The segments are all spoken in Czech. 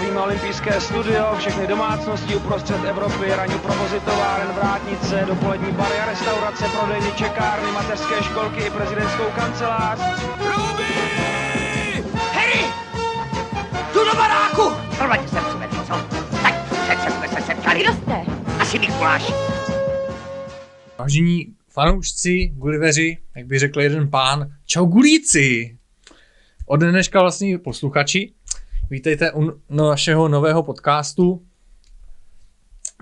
zdravíme olympijské studio, všechny domácnosti uprostřed Evropy, ranní provozy továren, vrátnice, dopolední bary a restaurace, prodejny, čekárny, mateřské školky i prezidentskou kancelář. Ruby! Harry! Tu do baráku! Hrvatě jsem přivedl, co? Tak přece jsme se setkali. Kdo jste? Asi Mikuláš. Vážení fanoušci, guliveři, jak by řekl jeden pán, čau gulíci! Od dneška vlastně posluchači, vítejte u našeho nového podcastu,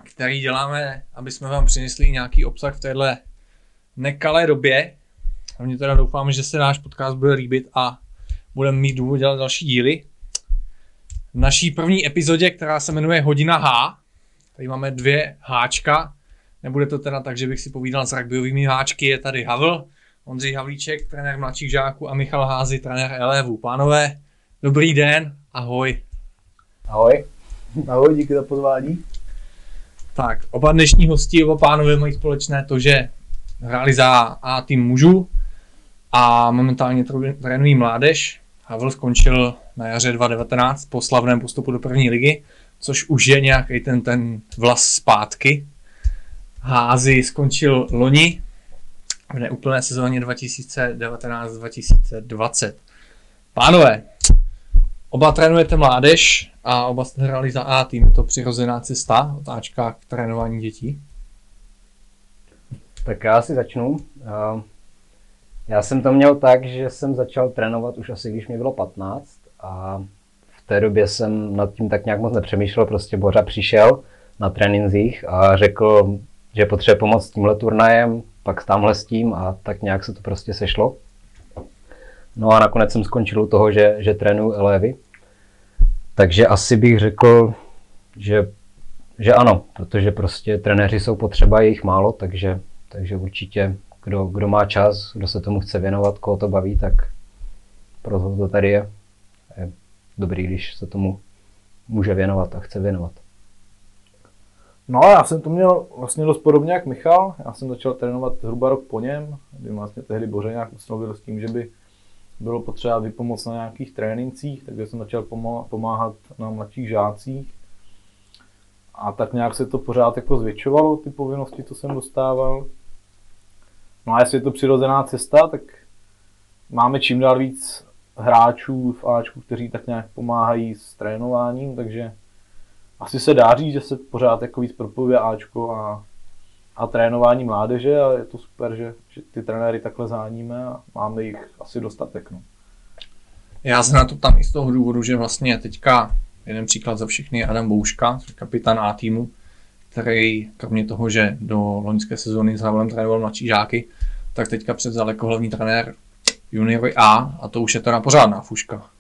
který děláme, aby jsme vám přinesli nějaký obsah v téhle nekalé době. Hlavně teda doufáme, že se náš podcast bude líbit a budeme mít důvod dělat další díly. V naší první epizodě, která se jmenuje Hodina H, tady máme dvě háčka, Nebude to teda tak, že bych si povídal s rugbyovými háčky. Je tady Havl, Ondřej Havlíček, trenér mladších žáků a Michal Házy, trenér Elevu. Pánové, dobrý den, ahoj. Ahoj. Ahoj, díky za pozvání. Tak, oba dnešní hosti, oba pánové mají společné to, že hráli za A tým mužů a momentálně trénují mládež. Havel skončil na jaře 2019 po slavném postupu do první ligy, což už je nějaký ten, ten vlas zpátky, Házy skončil loni v neúplné sezóně 2019-2020. Pánové, oba trénujete mládež a oba jste hráli za A tým. Je to přirozená cesta, otáčka k trénování dětí? Tak já si začnu. Já jsem to měl tak, že jsem začal trénovat už asi, když mi bylo 15 a v té době jsem nad tím tak nějak moc nepřemýšlel, prostě Bořa přišel na trénincích a řekl, že potřebuje pomoct s tímhle turnajem, pak tamhle s tím a tak nějak se to prostě sešlo. No a nakonec jsem skončil u toho, že, že trénuju elevy. Takže asi bych řekl, že, že ano, protože prostě trenéři jsou potřeba, je jich málo, takže, takže určitě kdo, kdo má čas, kdo se tomu chce věnovat, koho to baví, tak proto to tady je. Je dobrý, když se tomu může věnovat a chce věnovat. No já jsem to měl vlastně dost podobně jak Michal. Já jsem začal trénovat zhruba rok po něm, kdy vlastně tehdy Boře nějak uslovil s tím, že by bylo potřeba vypomoct na nějakých trénincích, takže jsem začal pomáhat na mladších žácích. A tak nějak se to pořád jako zvětšovalo, ty povinnosti, co jsem dostával. No a jestli je to přirozená cesta, tak máme čím dál víc hráčů v Ačku, kteří tak nějak pomáhají s trénováním, takže asi se dá říct, že se pořád jako víc propojuje Ačko a, a trénování mládeže a je to super, že, že ty trenéry takhle záníme a máme jich asi dostatek. No. Já se na to tam i z toho důvodu, že vlastně teďka jeden příklad za všechny je Adam Bouška, kapitán A týmu, který kromě toho, že do loňské sezóny s Havlem trénoval mladší žáky, tak teďka převzal jako hlavní trenér juniory A a to už je teda pořádná fuška.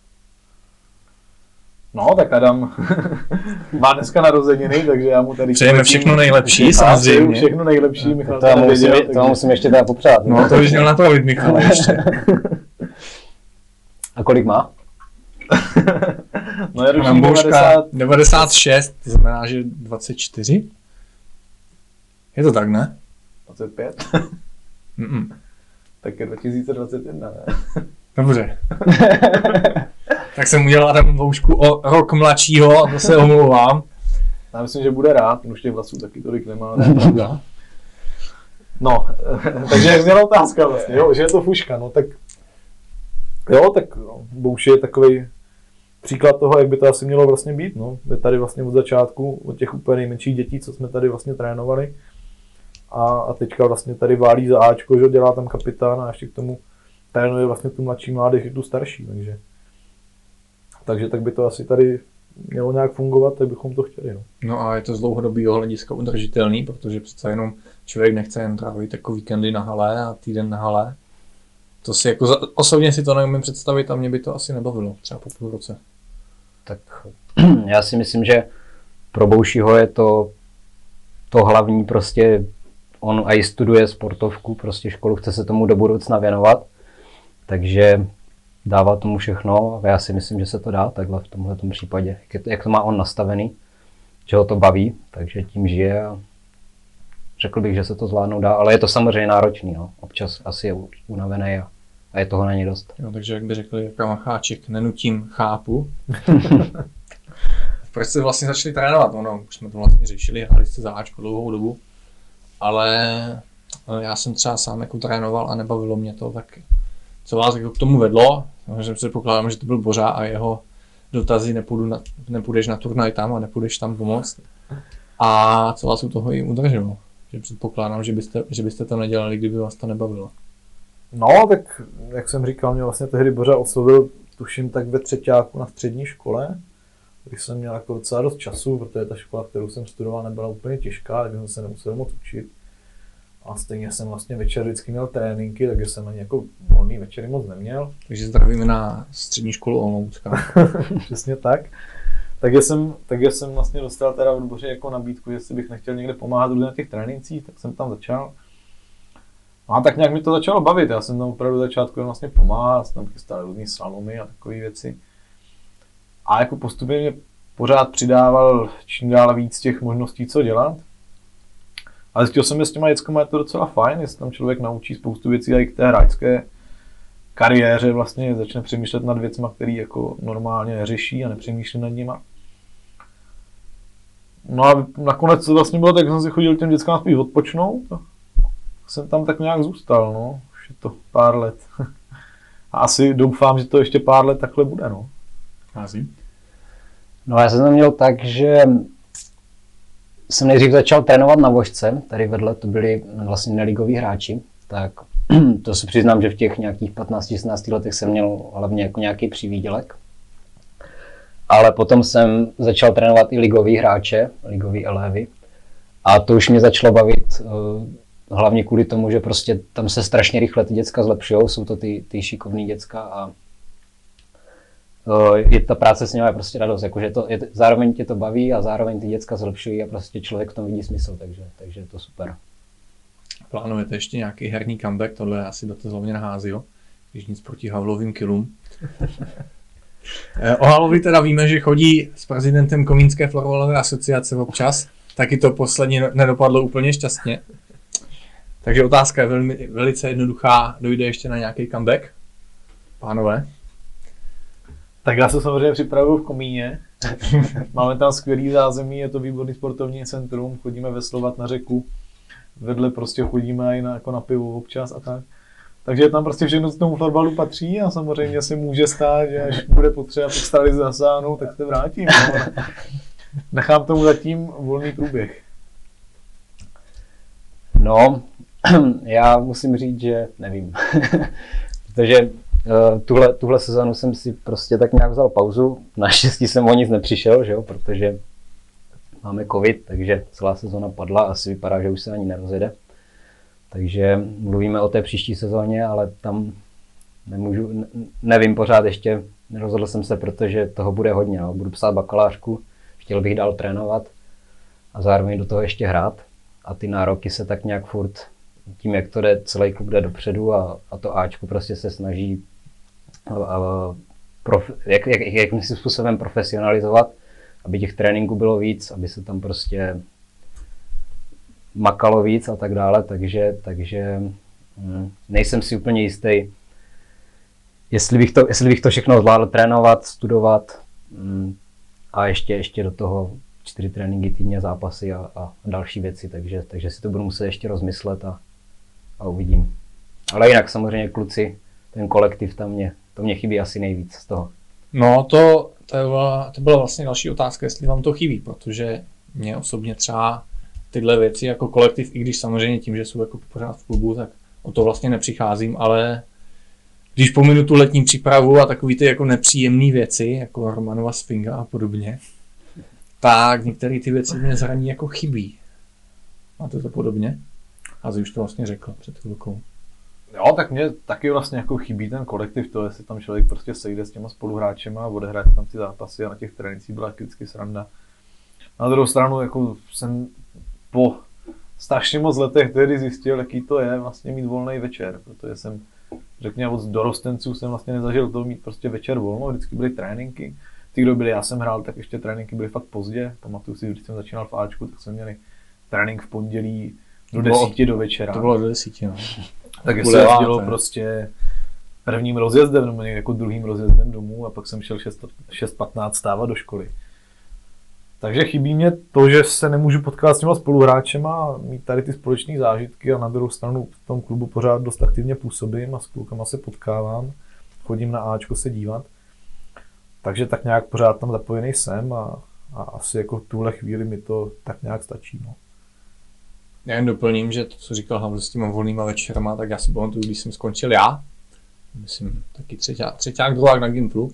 No, tak Adam má dneska narozeniny, takže já mu tady... Přejeme všechno nejlepší, samozřejmě. Všechno nejlepší, Michal to, to, musím, věděl, to musím ještě teda popřát. No, to už měl napravit Michal ještě. A kolik má? no, je ročník 90... 96, to znamená, že 24? Je to tak, ne? 25? Mm-mm. Tak je 2021, ne? Dobře. Tak jsem udělal Adam Voušku o rok mladšího a to se omlouvám. Já myslím, že bude rád, už těch vlasů taky tolik nemá. Ne? no, takže jak zněla otázka vlastně, jo, že je to fuška, no tak jo, tak no, Bouš je takový příklad toho, jak by to asi mělo vlastně být, no. Je tady vlastně od začátku, od těch úplně nejmenších dětí, co jsme tady vlastně trénovali. A, a teďka vlastně tady válí za Ačko, že dělá tam kapitán a ještě k tomu trénuje vlastně tu mladší mládež i tu starší, takže takže tak by to asi tady mělo nějak fungovat, tak bychom to chtěli. No, no a je to z dlouhodobého hlediska udržitelný, protože přece jenom člověk nechce jen trávit jako víkendy na hale a týden na hale. To si jako, osobně si to neumím představit a mě by to asi nebavilo, třeba po půl roce. Tak já si myslím, že pro Boušího je to to hlavní prostě, on i studuje sportovku, prostě školu chce se tomu do budoucna věnovat, takže dává tomu všechno a já si myslím, že se to dá takhle v tomhle případě. Jak, to, jak to má on nastavený, že ho to baví, takže tím žije a řekl bych, že se to zvládnout dá, ale je to samozřejmě náročný, no. občas asi je unavený a, a je toho není dost. Jo, takže jak by řekli Macháček, nenutím, chápu. proč jste vlastně začali trénovat? Ono, už jsme to vlastně řešili, hráli jste za Ačko dlouhou dobu, ale eh, já jsem třeba sám jako trénoval a nebavilo mě to, tak co vás jako k tomu vedlo? Že předpokládám, že to byl Bořá a jeho dotazy, nepůjdu na, nepůjdeš na turnaj tam a nepůjdeš tam pomoct. A co vás u toho jim udrželo? Že předpokládám, že byste, že byste to nedělali, kdyby vás to nebavilo. No, tak jak jsem říkal, mě vlastně tehdy Bořa oslovil, tuším tak ve třetíku na střední škole, když jsem měl jako docela dost času, protože ta škola, kterou jsem studoval, nebyla úplně těžká, takže jsem se nemusel moc učit. A stejně jsem vlastně večer vždycky měl tréninky, takže jsem ani jako volný večery moc neměl. Takže zdravíme na střední školu Olomoucka. Přesně tak. Takže jsem, takže jsem vlastně dostal teda od Boře jako nabídku, jestli bych nechtěl někde pomáhat na těch trénincích, tak jsem tam začal. No a tak nějak mi to začalo bavit, já jsem tam opravdu začátku vlastně pomáhal, jsem tam chystal různý slalomy a takové věci. A jako postupně mě pořád přidával čím dál víc těch možností, co dělat. Ale zjistil jsem, že s těma dětskama je to docela fajn, jestli tam člověk naučí spoustu věcí i k té hráčské kariéře vlastně začne přemýšlet nad věcmi, které jako normálně neřeší a nepřemýšlí nad nima. No a nakonec to vlastně bylo tak, že jsem si chodil těm dětskám spíš odpočnout. A jsem tam tak nějak zůstal, no. Už je to pár let. A asi doufám, že to ještě pár let takhle bude, no. Hází. No já jsem to měl tak, že jsem nejdřív začal trénovat na vožce, tady vedle to byli vlastně neligoví hráči, tak to si přiznám, že v těch nějakých 15-16 letech jsem měl hlavně jako nějaký přivídělek. Ale potom jsem začal trénovat i ligový hráče, ligový elevy. A to už mě začalo bavit eh, hlavně kvůli tomu, že prostě tam se strašně rychle ty děcka zlepšují, jsou to ty, ty šikovní děcka a je ta práce s nimi prostě radost, jakože to, je, zároveň tě to baví a zároveň ty děcka zlepšují a prostě člověk v tom vidí smysl, takže, takže je to super. Plánujete ještě nějaký herní comeback? Tohle asi do toho hlavně na jo? když nic proti Havlovým kilům. Eh, o Havlovi teda víme, že chodí s prezidentem Komínské florbalové asociace občas. Taky to posledně nedopadlo úplně šťastně. Takže otázka je velmi, velice jednoduchá. Dojde ještě na nějaký comeback? Pánové? Tak já se samozřejmě připravuju v Komíně. Máme tam skvělý zázemí, je to výborný sportovní centrum, chodíme veslovat na řeku vedle prostě chodíme i na, jako na pivo občas a tak. Takže tam prostě všechno k tomu florbalu patří a samozřejmě se může stát, že až bude potřeba podstavit zasáhnout, tak se vrátím. No. Nechám tomu zatím volný průběh. No, já musím říct, že nevím. Protože tuhle, tuhle sezónu jsem si prostě tak nějak vzal pauzu. Naštěstí jsem o nic nepřišel, že jo, protože máme covid, takže celá sezona padla, asi vypadá, že už se ani nerozjede. Takže mluvíme o té příští sezóně, ale tam nemůžu, nevím pořád ještě, nerozhodl jsem se, protože toho bude hodně. No. Budu psát bakalářku, chtěl bych dál trénovat a zároveň do toho ještě hrát. A ty nároky se tak nějak furt, tím jak to jde, celý klub jde dopředu a, a to Ačko prostě se snaží a, a, prof, jak, jak, jakým způsobem profesionalizovat, aby těch tréninků bylo víc, aby se tam prostě makalo víc a tak dále, takže, takže hm, nejsem si úplně jistý, jestli bych to, jestli bych to všechno zvládl trénovat, studovat hm, a ještě, ještě do toho čtyři tréninky týdně, zápasy a, a další věci, takže, takže si to budu muset ještě rozmyslet a, a uvidím. Ale jinak samozřejmě kluci, ten kolektiv tam mě, to mě chybí asi nejvíc z toho. No to to byla, to byla vlastně další otázka, jestli vám to chybí, protože mě osobně třeba tyhle věci jako kolektiv, i když samozřejmě tím, že jsou jako pořád v klubu, tak o to vlastně nepřicházím, ale když pominu tu letní přípravu a takový ty jako nepříjemné věci, jako Romanova Sfinga a podobně, tak některé ty věci mě zraní jako chybí. Máte to podobně? A už to vlastně řekl před chvilkou. Jo, tak mě taky vlastně jako chybí ten kolektiv, to jestli tam člověk prostě sejde s těma spoluhráčema a odehraje tam ty zápasy a na těch trénincích byla vždycky sranda. Na druhou stranu jako jsem po strašně moc letech tehdy zjistil, jaký to je vlastně mít volný večer, protože jsem, řekněme, od dorostenců jsem vlastně nezažil to mít prostě večer volno, vždycky byly tréninky. Ty, kdo byli, já jsem hrál, tak ještě tréninky byly fakt pozdě. Pamatuju si, když jsem začínal v Ačku, tak jsme měli trénink v pondělí do desíti do večera. To bylo do desíti, no. Tak se jezdilo prostě prvním rozjezdem nebo jako druhým rozjezdem domů a pak jsem šel 6.15 stávat do školy. Takže chybí mě to, že se nemůžu potkat s těma spoluhráčema a mít tady ty společné zážitky a na druhou stranu v tom klubu pořád dost aktivně působím a s klukama se potkávám, chodím na Ačko se dívat. Takže tak nějak pořád tam zapojený jsem a, a asi jako v tuhle chvíli mi to tak nějak stačí. No. Já jen doplním, že to, co říkal Havel s těma volnýma večerama, tak já si pamatuju, když jsem skončil já, myslím taky třeťák, třeťák druhák na Gimplu,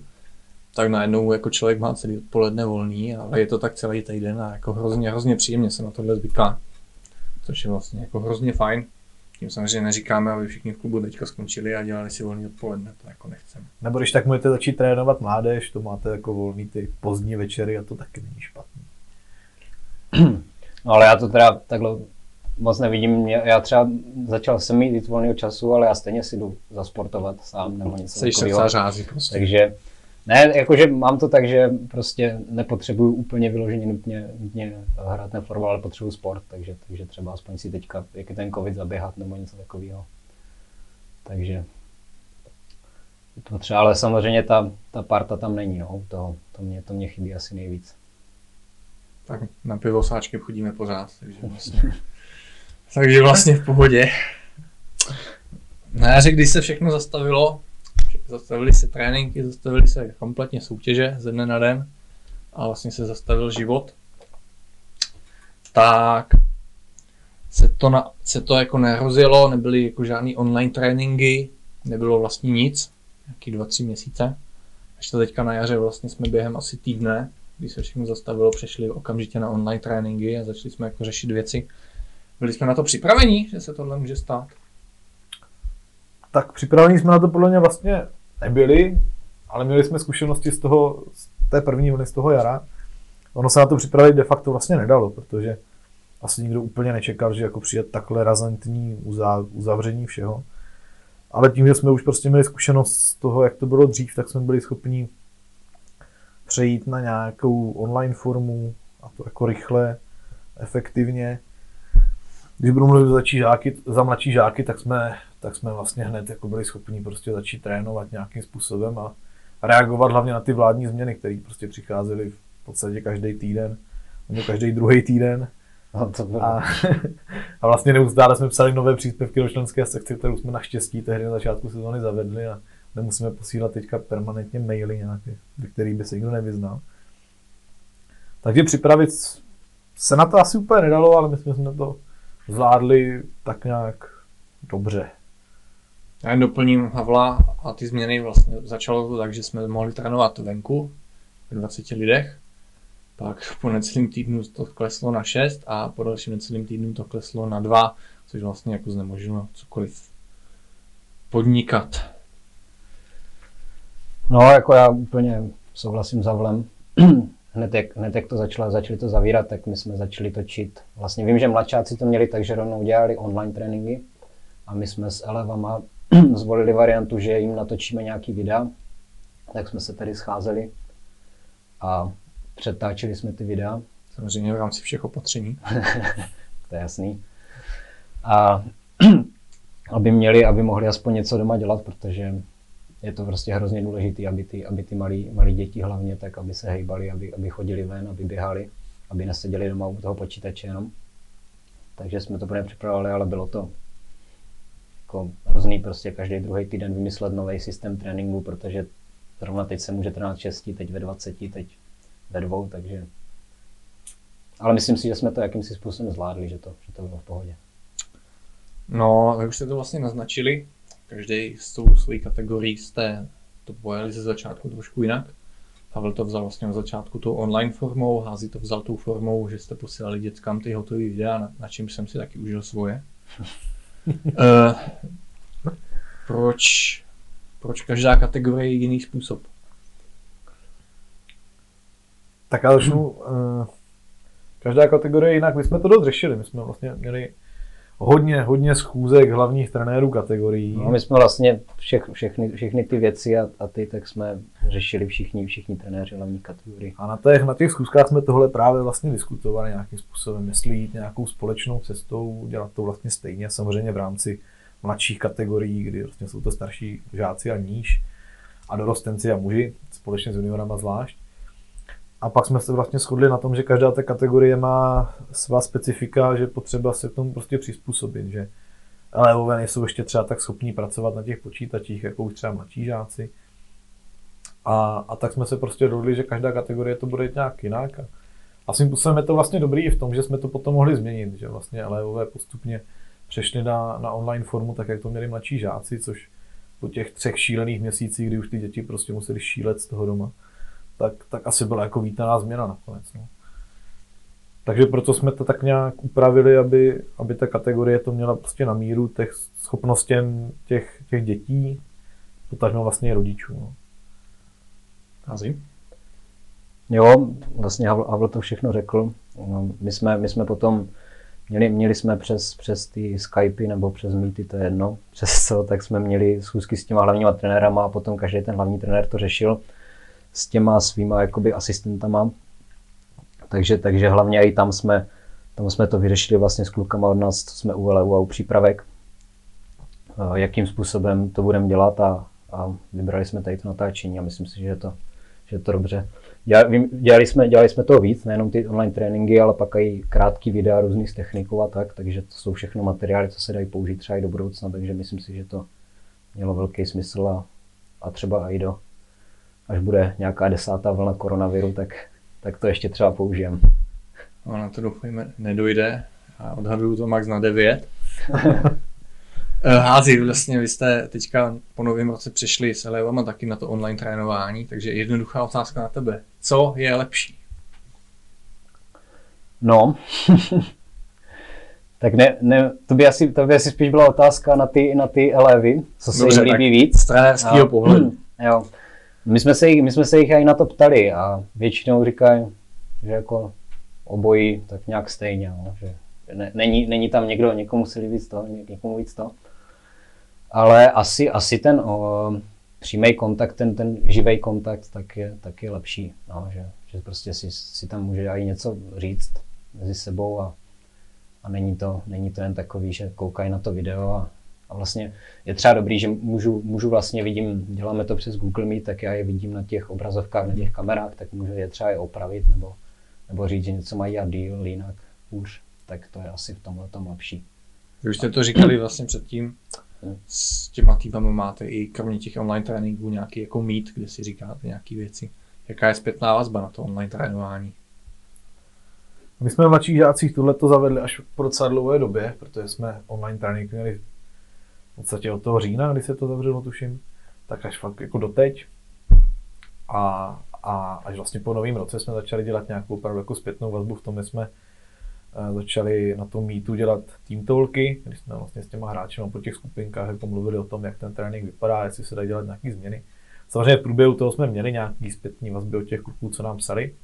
tak najednou jako člověk má celý odpoledne volný, ale je to tak celý týden a jako hrozně, hrozně příjemně se na tohle zvyká. Což je vlastně jako hrozně fajn. Tím samozřejmě neříkáme, aby všichni v klubu teďka skončili a dělali si volný odpoledne, to jako nechceme. Nebo když tak můžete začít trénovat mládež, to máte jako volný ty pozdní večery a to taky není špatný. No ale já to teda takhle moc nevidím. Mě- Já třeba začal jsem mít víc volného času, ale já stejně si jdu zasportovat sám nebo něco Seš takového. prostě. Takže ne, jakože mám to tak, že prostě nepotřebuju úplně vyloženě nutně, nutně hrát ten fotbal, ale potřebuju sport, takže, takže třeba aspoň si teďka, jak je ten covid, zaběhat nebo něco takového. Takže to třeba, ale samozřejmě ta, ta parta tam není, no, to, to, mě, to mě chybí asi nejvíc. Tak na pivosáčky chodíme pořád, takže vlastně, takže vlastně v pohodě. Na jaře, když se všechno zastavilo, zastavili se tréninky, zastavili se kompletně soutěže ze dne na den a vlastně se zastavil život, tak se to, na, se to jako nerozjelo, nebyly jako žádný online tréninky, nebylo vlastně nic, nějaký dva, tři měsíce. Až to teďka na jaře vlastně jsme během asi týdne, když se všechno zastavilo, přešli okamžitě na online tréninky a začali jsme jako řešit věci. Byli jsme na to připraveni, že se tohle může stát? Tak připravení jsme na to podle mě vlastně nebyli, ale měli jsme zkušenosti z toho, z té první vlny, z toho jara. Ono se na to připravit de facto vlastně nedalo, protože asi nikdo úplně nečekal, že jako přijde takhle razantní uzavření všeho. Ale tím, že jsme už prostě měli zkušenost z toho, jak to bylo dřív, tak jsme byli schopni přejít na nějakou online formu a to jako rychle, efektivně. Když budu mluvit za, mladší žáky, za mladší žáky, tak jsme, tak jsme vlastně hned jako byli schopni prostě začít trénovat nějakým způsobem a reagovat hlavně na ty vládní změny, které prostě přicházely v podstatě každý týden, nebo každý druhý týden. No, to bylo. A, a vlastně neustále jsme psali nové příspěvky do členské sekce, kterou jsme naštěstí tehdy na začátku sezóny zavedli a nemusíme posílat teďka permanentně maily nějaké, ve kterých by se nikdo nevyznal. Takže připravit se na to asi úplně nedalo, ale my jsme to zvládli tak nějak dobře. Já jen doplním Havla a ty změny vlastně začalo to tak, že jsme mohli trénovat venku ve 20 lidech. Pak po necelém týdnu to kleslo na 6 a po dalším necelém týdnu to kleslo na 2, což vlastně jako znemožnilo cokoliv podnikat. No, jako já úplně souhlasím s Havlem. Hned, jak, hned jak to začalo, začali to zavírat, tak my jsme začali točit. Vlastně vím, že mladšáci to měli tak, že rovnou dělali online tréninky a my jsme s elevama zvolili variantu, že jim natočíme nějaký videa, tak jsme se tady scházeli a přetáčeli jsme ty videa, Samozřejmě v rámci všech opatření. to je jasný. A aby měli, aby mohli aspoň něco doma dělat, protože je to prostě hrozně důležité, aby ty, aby ty malí, malí děti hlavně tak, aby se hejbali, aby, aby chodili ven, aby běhali, aby neseděli doma u toho počítače jenom. Takže jsme to pro připravovali, ale bylo to jako hrozný prostě každý druhý týden vymyslet nový systém tréninku, protože zrovna teď se může trénovat 6, teď ve 20, teď ve dvou, takže ale myslím si, že jsme to jakýmsi způsobem zvládli, že to, že to bylo v pohodě. No, vy už jste to vlastně naznačili. Každý s tou svojí kategorií jste to pojeli ze začátku trošku jinak. Pavel to vzal vlastně na začátku tou online formou, Hází to vzal tou formou, že jste posílali dětskám ty hotové videa, na, na čím jsem si taky užil svoje. uh, proč, proč každá kategorie je jiný způsob? Tak já začnu. Uh, každá kategorie jinak. My jsme to dost řešili. My jsme vlastně měli hodně, hodně schůzek hlavních trenérů kategorií. No, my jsme vlastně všech, všechny, všechny ty věci a, a ty tak jsme řešili všichni, všichni trenéři hlavní kategorii. A na těch, na těch schůzkách jsme tohle právě vlastně diskutovali nějakým způsobem, jestli jít nějakou společnou cestou, dělat to vlastně stejně, samozřejmě v rámci mladších kategorií, kdy vlastně jsou to starší žáci a níž a dorostenci a muži, společně s juniorama zvlášť. A pak jsme se vlastně shodli na tom, že každá ta kategorie má svá specifika, že potřeba se k tomu prostě přizpůsobit, že elevové nejsou ještě třeba tak schopní pracovat na těch počítačích, jako už třeba mladší žáci. A, a tak jsme se prostě dohodli, že každá kategorie to bude nějak jinak. A, svým způsobem je to vlastně dobrý v tom, že jsme to potom mohli změnit, že vlastně elevové postupně přešli na, na online formu, tak jak to měli mladší žáci, což po těch třech šílených měsících, kdy už ty děti prostě museli šílet z toho doma, tak, tak asi byla jako vítaná změna nakonec. No. Takže proto jsme to tak nějak upravili, aby, aby ta kategorie to měla prostě na míru těch schopnostem těch, těch dětí, potažmo vlastně rodičů. No. Hazi? Jo, vlastně Havl, Havl to všechno řekl. No, My jsme, my jsme potom měli, měli jsme přes, přes ty Skypey nebo přes Meety, to je jedno, přes co, tak jsme měli schůzky s těma hlavníma trenérama a potom každý ten hlavní trenér to řešil s těma svýma jakoby asistentama. Takže, takže hlavně i tam jsme, tam jsme to vyřešili vlastně s klukama od nás, co jsme u u přípravek, eh, jakým způsobem to budeme dělat a, a vybrali jsme tady to natáčení a myslím si, že to, že to dobře. Dělali, jsme, dělali jsme toho víc, nejenom ty online tréninky, ale pak i krátký videa různých technikou a tak, takže to jsou všechno materiály, co se dají použít třeba i do budoucna, takže myslím si, že to mělo velký smysl a, a třeba i do, až bude nějaká desátá vlna koronaviru, tak, tak to ještě třeba použijem. No, na to doufejme, nedojde. Já odhaduju to max na 9. Eh, Házi, vlastně vy jste teďka po novém roce přišli s Eleovama taky na to online trénování, takže jednoduchá otázka na tebe. Co je lepší? No, tak ne, ne, to, by asi, to by asi spíš byla otázka na ty, na ty elevy, co se Dobře, jim tak líbí víc. Z trenérského A- pohledu. Jo. My jsme, se jich, my jsme se jich i na to ptali a většinou říkají, že jako obojí tak nějak stejně, no, že ne, není, není tam někdo, někomu se líbí to, ně- někomu víc to. Ale asi, asi ten o, přímý kontakt, ten, ten živý kontakt, tak je, tak je lepší, no, že, že prostě si, si tam může i něco říct mezi sebou a, a není, to, není to jen takový, že koukají na to video a, a vlastně je třeba dobrý, že můžu, můžu vlastně vidím, děláme to přes Google Meet, tak já je vidím na těch obrazovkách, na těch kamerách, tak můžu je třeba i opravit nebo, nebo říct, že něco mají a díl, jinak hůř, tak to je asi v tomhle tom lepší. Vy už jste to říkali vlastně předtím, s těma týmama máte i kromě těch online tréninků nějaký jako meet, kde si říkáte nějaké věci. Jaká je zpětná vazba na to online trénování? My jsme v mladších žácích tohle to zavedli až po docela dlouhé době, protože jsme online trénink měli v podstatě od toho října, kdy se to zavřelo, tuším, tak až fakt jako doteď. A, a až vlastně po novém roce jsme začali dělat nějakou opravdu jako zpětnou vazbu v tom, že jsme eh, začali na tom mítu dělat team talky, kdy jsme vlastně s těma hráči po těch skupinkách jako mluvili o tom, jak ten trénink vypadá, jestli se dají dělat nějaké změny. Samozřejmě v průběhu toho jsme měli nějaký zpětní vazby od těch kluků, co nám psali,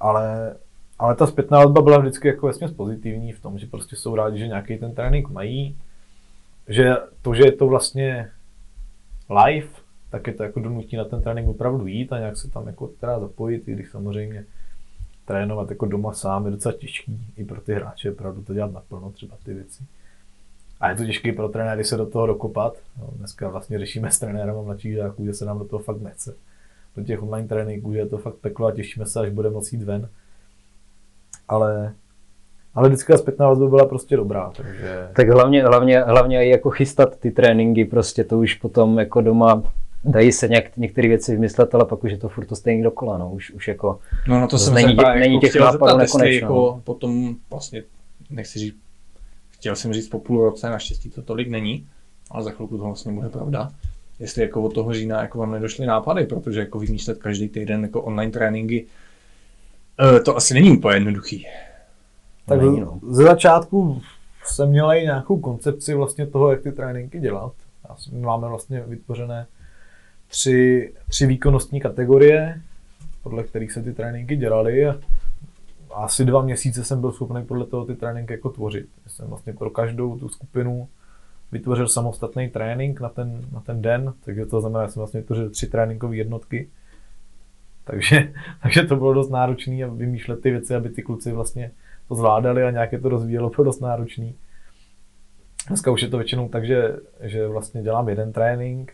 ale, ale ta zpětná vazba byla vždycky jako vesměs pozitivní v tom, že prostě jsou rádi, že nějaký ten trénink mají, že to, že je to vlastně live, tak je to jako donutí na ten trénink opravdu jít a nějak se tam jako teda zapojit, i když samozřejmě trénovat jako doma sám je docela těžký, i pro ty hráče opravdu to dělat naplno třeba ty věci. A je to těžké pro trenéry se do toho dokopat. No, dneska vlastně řešíme s trenérem a mladších žáků, že se nám do toho fakt nechce. Do těch online tréninků, je to fakt peklo a těšíme se, až bude moci jít ven. Ale, ale vždycky ta zpětná vazba byla prostě dobrá, takže... Tak hlavně, hlavně, hlavně i jako chystat ty tréninky, prostě to už potom jako doma dají se nějak, některé věci vymyslet, ale pak už je to furt to stejný dokola, no, už, už jako No na to To jsem není se tě- právě není jako těch nápadů nekonečno. jako potom vlastně, nechci říct, chtěl jsem říct po půl roce, naštěstí to tolik není, ale za chvilku to vlastně bude pravda. Jestli jako od toho října jako vám nedošly nápady, protože jako vymýšlet každý týden jako online tréninky, eh, to asi není úplně jednoduchý. Tak není, no. ze začátku jsem měl i nějakou koncepci vlastně toho, jak ty tréninky dělat. Máme vlastně vytvořené tři, tři výkonnostní kategorie, podle kterých se ty tréninky dělaly a asi dva měsíce jsem byl schopný podle toho ty tréninky jako tvořit. Já jsem vlastně pro každou tu skupinu vytvořil samostatný trénink na ten, na ten den, takže to znamená, že jsem vlastně vytvořil tři tréninkové jednotky. Takže, takže to bylo dost náročné a vymýšlet ty věci, aby ty kluci vlastně to zvládali a nějak je to rozvíjelo, bylo dost náročný. Dneska už je to většinou tak, že, že vlastně dělám jeden trénink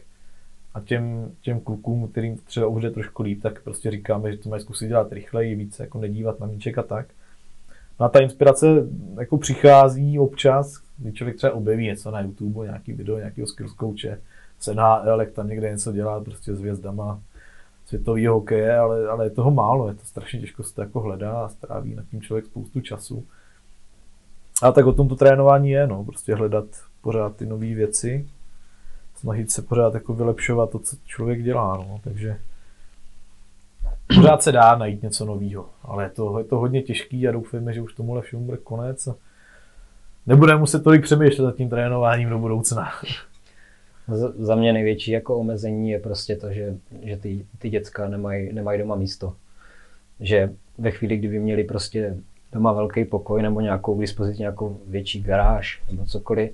a těm, těm klukům, kterým třeba už jde trošku líp, tak prostě říkáme, že to mají zkusit dělat rychleji, více jako nedívat na míček a tak. No a ta inspirace jako přichází občas, když člověk třeba objeví něco na YouTube, nějaký video, nějakého skills coache, z NHL, jak tam někde něco dělá prostě s hvězdama světového hokeje, ale, ale je toho málo, je to strašně těžko se to jako hledá a stráví nad tím člověk spoustu času. A tak o tom to trénování je, no, prostě hledat pořád ty nové věci, snažit se pořád jako vylepšovat to, co člověk dělá, no, takže pořád se dá najít něco nového, ale je to, je to hodně těžký a doufejme, že už tomuhle všemu bude konec a nebudeme muset tolik přemýšlet nad tím trénováním do budoucna. Za mě největší jako omezení je prostě to, že, že ty, ty děcka nemají, nemají doma místo. Že ve chvíli, kdyby měli prostě doma velký pokoj nebo nějakou k dispozici nějakou větší garáž nebo cokoliv,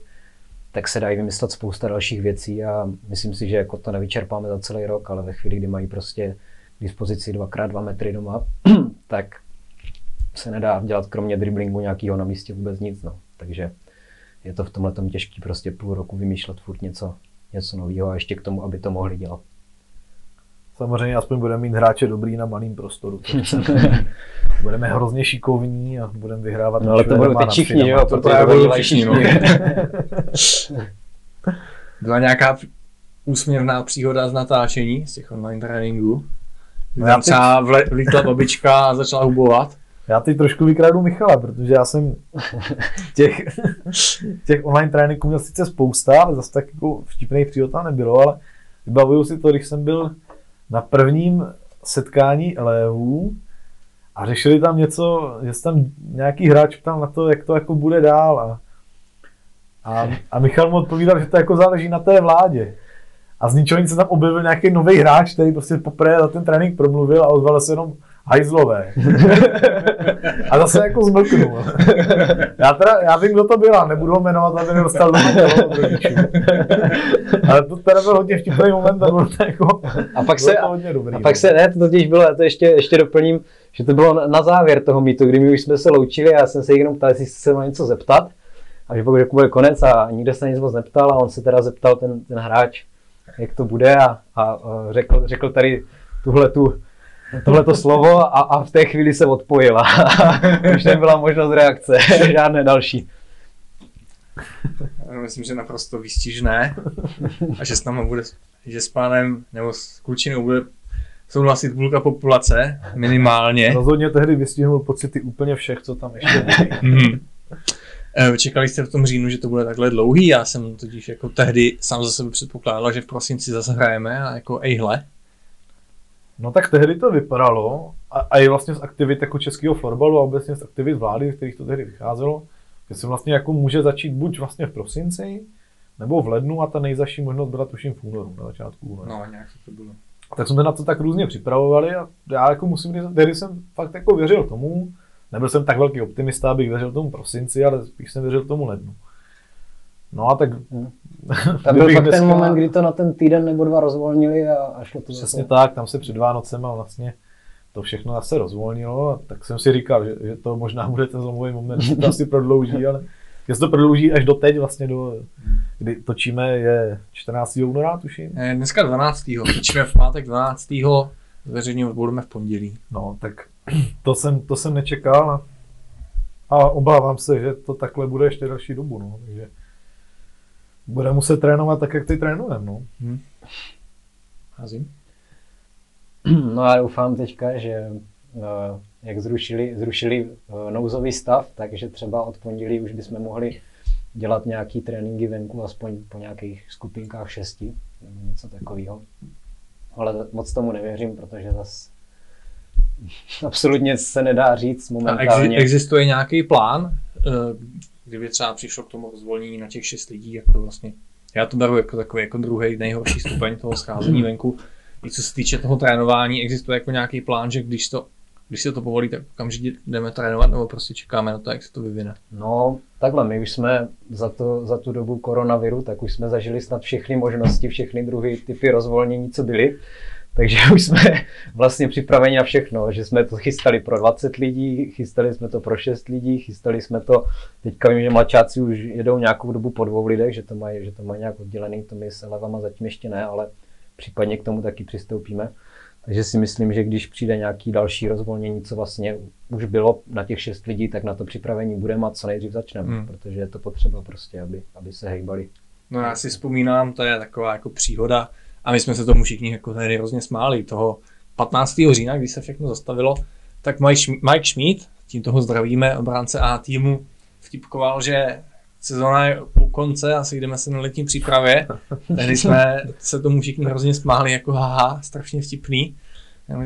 tak se dají vymyslet spousta dalších věcí a myslím si, že jako to nevyčerpáme za celý rok, ale ve chvíli, kdy mají prostě k dispozici 2x2 metry doma, tak se nedá dělat kromě driblingu nějakého na místě vůbec nic. No. Takže je to v tomhle tom těžký prostě půl roku vymýšlet furt něco, něco nového a ještě k tomu, aby to mohli dělat. Samozřejmě aspoň budeme mít hráče dobrý na malým prostoru. to budeme hrozně šikovní a budeme vyhrávat. No ale to budou teď všichni, jo? Finama. to Protože právě to budou dělají všichni, no. Byla nějaká úsměvná příhoda z natáčení, z těch online tréninků? No No já teď- třeba vlítla babička a začala hubovat. Já teď trošku vykradu Michala, protože já jsem těch, těch online tréninků měl sice spousta, ale zase tak jako vtipných příhod nebylo, ale vybavuju si to, když jsem byl na prvním setkání elevů a řešili tam něco, že tam nějaký hráč ptal na to, jak to jako bude dál a, a, a Michal mu odpovídal, že to jako záleží na té vládě. A z ničeho nic se tam objevil nějaký nový hráč, který prostě poprvé za ten trénink promluvil a ozval se jenom hajzlové. a zase jako zmlknul. já teda, já vím, kdo to byl, a nebudu ho jmenovat, aby nedostal do. Ale to teda byl hodně vtipný moment a bylo to jako, A pak bylo se, to hodně dobrý. a pak no. se, ne, to totiž bylo, to ještě, ještě doplním, že to bylo na- závěr toho mítu, kdy my už jsme se loučili a já jsem se jenom ptal, jestli se má něco zeptat. A že pokud jako bude konec a nikdo se nic moc neptal a on se teda zeptal ten, ten hráč, jak to bude a, a, a řekl, řekl tady tuhle tu tohleto slovo a, a v té chvíli se odpojila. Už nebyla možnost reakce, žádné další. Já myslím, že naprosto výstižné. A že s náma bude, že s pánem nebo s klučinou bude souhlasit půlka populace, minimálně. Rozhodně tehdy vystihnul pocity úplně všech, co tam ještě byli. Mhm. Eh, Čekali jste v tom říjnu, že to bude takhle dlouhý? Já jsem totiž jako tehdy sám za sebe předpokládal, že v prosinci zase hrajeme a jako ejhle. No tak tehdy to vypadalo, a, a i vlastně z aktivit jako českého florbalu a obecně z aktivit vlády, z kterých to tehdy vycházelo, že se vlastně jako může začít buď vlastně v prosinci, nebo v lednu a ta nejzaší možnost byla tuším v únoru, na začátku února. No, nějak to bylo. Tak jsme na to tak různě připravovali a já jako musím říct, tehdy jsem fakt jako věřil tomu, nebyl jsem tak velký optimista, abych věřil tomu prosinci, ale spíš jsem věřil tomu lednu. No a tak... Tam byl pak ten dneska- moment, kdy to na ten týden nebo dva rozvolnili a, a šlo to Přesně zase. tak, tam se před Vánocema vlastně to všechno zase rozvolnilo, a tak jsem si říkal, že, že to možná bude ten zlomový moment, že to asi prodlouží, ale že se to prodlouží až do teď vlastně, do, kdy točíme je 14. února, tuším. Eh, Dneska 12. Točíme v pátek 12. Zveřejně budeme v pondělí. No, tak to jsem, to jsem nečekal a, a obávám se, že to takhle bude ještě další dobu, no, takže budeme muset trénovat tak, jak ty trénujeme, no. Házím. No já doufám teďka, že eh, jak zrušili, zrušili eh, nouzový stav, takže třeba od pondělí už bychom mohli dělat nějaký tréninky venku, aspoň po nějakých skupinkách šesti, nebo něco takového. Ale moc tomu nevěřím, protože zas absolutně se nedá říct A momentálně. existuje nějaký plán, eh, kdyby třeba přišlo k tomu rozvolnění na těch šest lidí, jak to vlastně, já to beru jako takový jako druhý nejhorší stupeň toho scházení venku. I co se týče toho trénování, existuje jako nějaký plán, že když to když se to povolí, tak okamžitě jdeme trénovat, nebo prostě čekáme na to, jak se to vyvine. No, takhle, my už jsme za, to, za tu dobu koronaviru, tak už jsme zažili snad všechny možnosti, všechny druhy, typy rozvolnění, co byly. Takže už jsme vlastně připraveni na všechno, že jsme to chystali pro 20 lidí, chystali jsme to pro 6 lidí, chystali jsme to, teďka vím, že mladšáci už jedou nějakou dobu po dvou lidech, že to mají, že to mají nějak oddělený, to my s elevama zatím ještě ne, ale případně k tomu taky přistoupíme. Takže si myslím, že když přijde nějaký další rozvolnění, co vlastně už bylo na těch šest lidí, tak na to připravení budeme a co nejdřív začneme, hmm. protože je to potřeba prostě, aby, aby se hejbali. No já si vzpomínám, to je taková jako příhoda a my jsme se tomu všichni jako tady hrozně smáli. Toho 15. října, když se všechno zastavilo, tak Mike Schmi- Mike Schmidt, tím toho zdravíme, obránce A týmu, vtipkoval, že sezóna je u konce a sejdeme se na letní přípravě. Tehdy jsme se tomu všichni hrozně smáli, jako haha, strašně vtipný.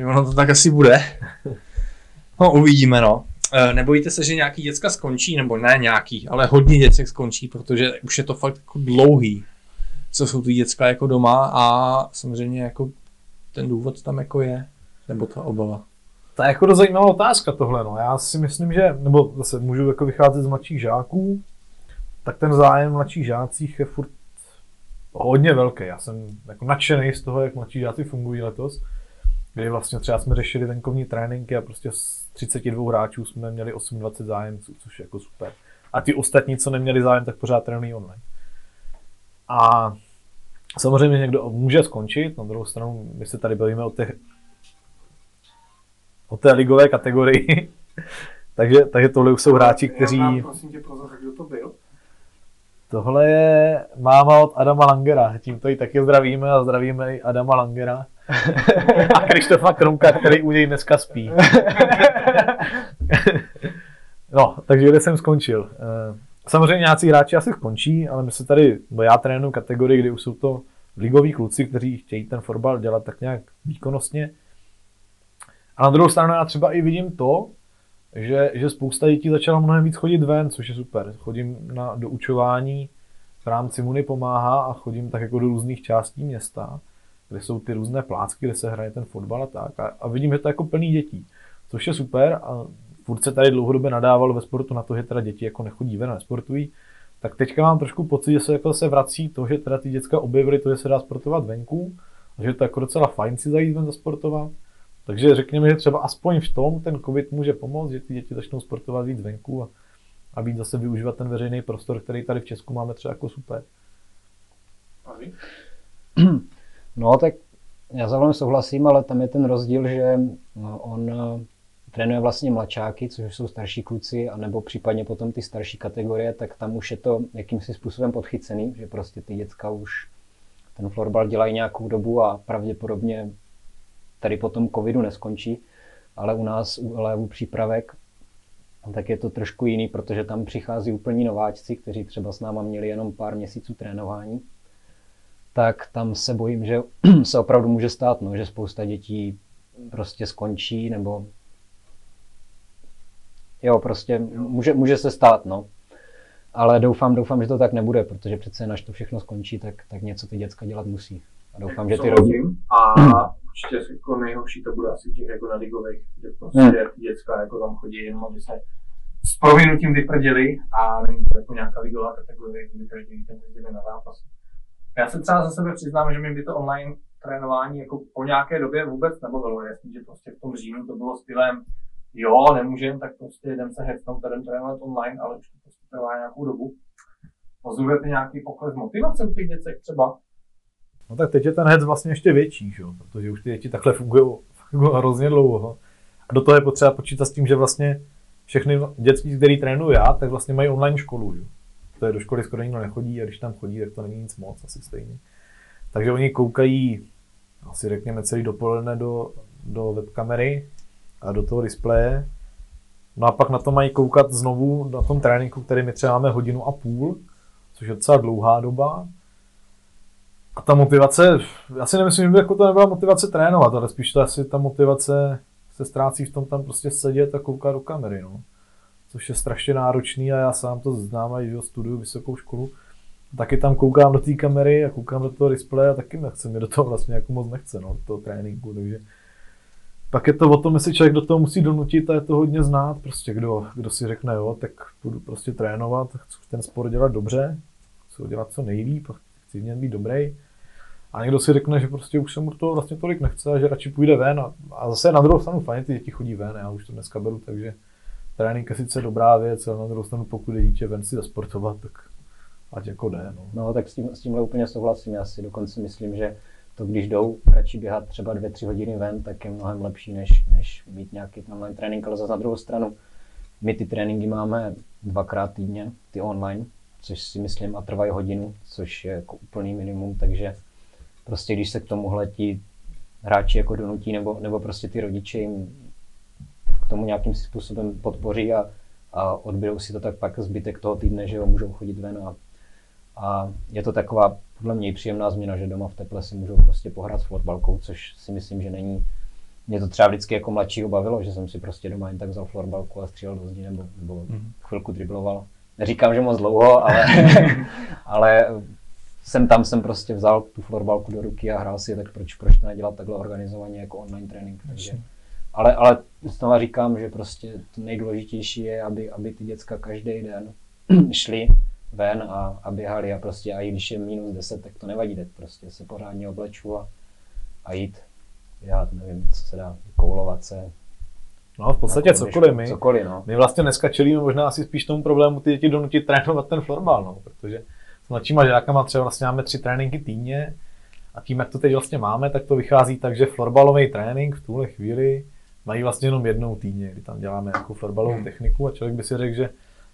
Ono to tak asi bude. No, uvidíme, no. E, Nebojíte se, že nějaký děcka skončí, nebo ne nějaký, ale hodně děcek skončí, protože už je to fakt jako dlouhý, co jsou ty děcka jako doma a samozřejmě jako ten důvod tam jako je, nebo ta obava. To je jako zajímavá otázka tohle. No. Já si myslím, že, nebo zase můžu jako vycházet z mladších žáků, tak ten zájem mladších žácích je furt hodně velký. Já jsem jako nadšený z toho, jak mladší žáci fungují letos, kdy vlastně třeba jsme řešili venkovní tréninky a prostě z 32 hráčů jsme měli 8-20 zájemců, což je jako super. A ty ostatní, co neměli zájem, tak pořád trénují online. A samozřejmě někdo může skončit, na druhou stranu my se tady bavíme o těch o té ligové kategorii. takže, takže tohle už jsou hráči, kteří... prosím tě prozor, kdo to byl? Tohle je máma od Adama Langera. Tímto ji taky zdravíme a zdravíme i Adama Langera. a Krištofa Krumka, který u něj dneska spí. no, takže kde jsem skončil. Samozřejmě nějací hráči asi skončí, ale my se tady, bo já trénuji kategorii, kdy už jsou to ligoví kluci, kteří chtějí ten fotbal dělat tak nějak výkonnostně. A na druhou stranu já třeba i vidím to, že, že spousta dětí začala mnohem víc chodit ven, což je super. Chodím na doučování, v rámci Muny pomáhá a chodím tak jako do různých částí města, kde jsou ty různé plácky, kde se hraje ten fotbal a tak. A, a vidím, že to je jako plný dětí, což je super a furt se tady dlouhodobě nadávalo ve sportu na to, že teda děti jako nechodí ven a nesportují. Tak teďka mám trošku pocit, že se jako se vrací to, že teda ty děcka objevily to, že se dá sportovat venku, a že to je jako docela fajn si zajít ven zasportovat. Takže řekněme, že třeba aspoň v tom ten covid může pomoct, že ty děti začnou sportovat víc venku a, a víc zase využívat ten veřejný prostor, který tady v Česku máme třeba jako super. No tak já za souhlasím, ale tam je ten rozdíl, že no, on trénuje vlastně mladšáky, což jsou starší kluci, anebo případně potom ty starší kategorie, tak tam už je to jakýmsi způsobem podchycený, že prostě ty děcka už ten florbal dělají nějakou dobu a pravděpodobně tady po tom covidu neskončí, ale u nás u elevů přípravek tak je to trošku jiný, protože tam přichází úplní nováčci, kteří třeba s náma měli jenom pár měsíců trénování, tak tam se bojím, že se opravdu může stát, no, že spousta dětí prostě skončí, nebo jo, prostě může, může se stát, no. Ale doufám, doufám, že to tak nebude, protože přece až to všechno skončí, tak, tak něco ty děcka dělat musí. A doufám, že ty rodiče... A určitě jako nejhorší to bude asi těch jako na ligových, kde prostě Hmm. děcka jako tam chodí jenom, aby se s provinutím vyprdili a není to jako nějaká ligová kategorie, kdy každý víkend jezdili na zápas. Já se třeba za sebe přiznám, že mi by to online trénování jako po nějaké době vůbec nebavilo. Je Jasný, že prostě v tom říjnu to bylo stylem, jo, nemůžem, tak prostě jdem se hecnout, jdem trénovat online, ale už to prostě trvá nějakou dobu. Pozorujete nějaký pokles motivace u těch děcek třeba? No tak teď je ten hec vlastně ještě větší, že? protože už ty děti takhle fungují hrozně dlouho. A do toho je potřeba počítat s tím, že vlastně všechny dětství, který trénuju já, tak vlastně mají online školu. Že? To je do školy skoro nikdo nechodí a když tam chodí, tak to není nic moc, asi stejně. Takže oni koukají asi řekněme celý dopoledne do, do webkamery do toho displeje. No a pak na to mají koukat znovu na tom tréninku, který my třeba máme hodinu a půl, což je docela dlouhá doba. A ta motivace, já si nemyslím, že by jako to nebyla motivace trénovat, ale spíš to asi ta motivace se ztrácí v tom tam prostě sedět a koukat do kamery, no. Což je strašně náročný a já sám to znám, a že studuju vysokou školu. Taky tam koukám do té kamery a koukám do toho displeje a taky nechce, mě do toho vlastně jako moc nechce, no, do toho tréninku, takže pak je to o tom, jestli člověk do toho musí donutit a je to hodně znát, prostě kdo, kdo si řekne, jo, tak budu prostě trénovat, chci ten sport dělat dobře, chci ho dělat co nejlíp, chci v něm být dobrý. A někdo si řekne, že prostě už se mu to vlastně tolik nechce a že radši půjde ven. A, a zase na druhou stranu fajn, ty děti chodí ven, já už to dneska beru, takže trénink je sice dobrá věc, ale na druhou stranu pokud je dítě ven si zasportovat, tak ať jako jde. No. No, tak s, tím, s tímhle úplně souhlasím. Já si dokonce myslím, že to když jdou radši běhat třeba dvě, tři hodiny ven, tak je mnohem lepší, než, než mít nějaký online trénink, ale zase na druhou stranu my ty tréninky máme dvakrát týdně, ty online, což si myslím a trvají hodinu, což je jako úplný minimum, takže prostě když se k tomuhle ti hráči jako donutí, nebo, nebo prostě ty rodiče jim k tomu nějakým způsobem podpoří a, a odbijou si to tak pak zbytek toho týdne, že jo, můžou chodit ven a, a je to taková podle mě příjemná změna, že doma v teple si můžou prostě pohrát s florbalkou, což si myslím, že není mě to třeba vždycky jako mladšího bavilo, že jsem si prostě doma jen tak vzal florbalku a střílel do zdi nebo, nebo mm. chvilku dribloval. Neříkám, že moc dlouho, ale, ale jsem tam jsem prostě vzal tu florbalku do ruky a hrál si, tak proč, proč to nedělat takhle organizovaně jako online trénink. Takže, ale, ale znova říkám, že prostě to nejdůležitější je, aby, aby ty děcka každý den šli ven a, a běhali a prostě a i když je minus 10, tak to nevadí, tak prostě se pořádně obleču a, a jít. Já nevím, co se dá, koulovat se, No, v podstatě cokoliv my. Cokoliv, no. My vlastně dneska čelíme možná asi spíš tomu problému ty děti donutit trénovat ten florbal, no, protože s mladšíma žákama třeba vlastně máme tři tréninky týdně a tím, jak to teď vlastně máme, tak to vychází tak, že florbalový trénink v tuhle chvíli mají vlastně jenom jednou týdně, kdy tam děláme jako florbalovou techniku a člověk by si řekl, že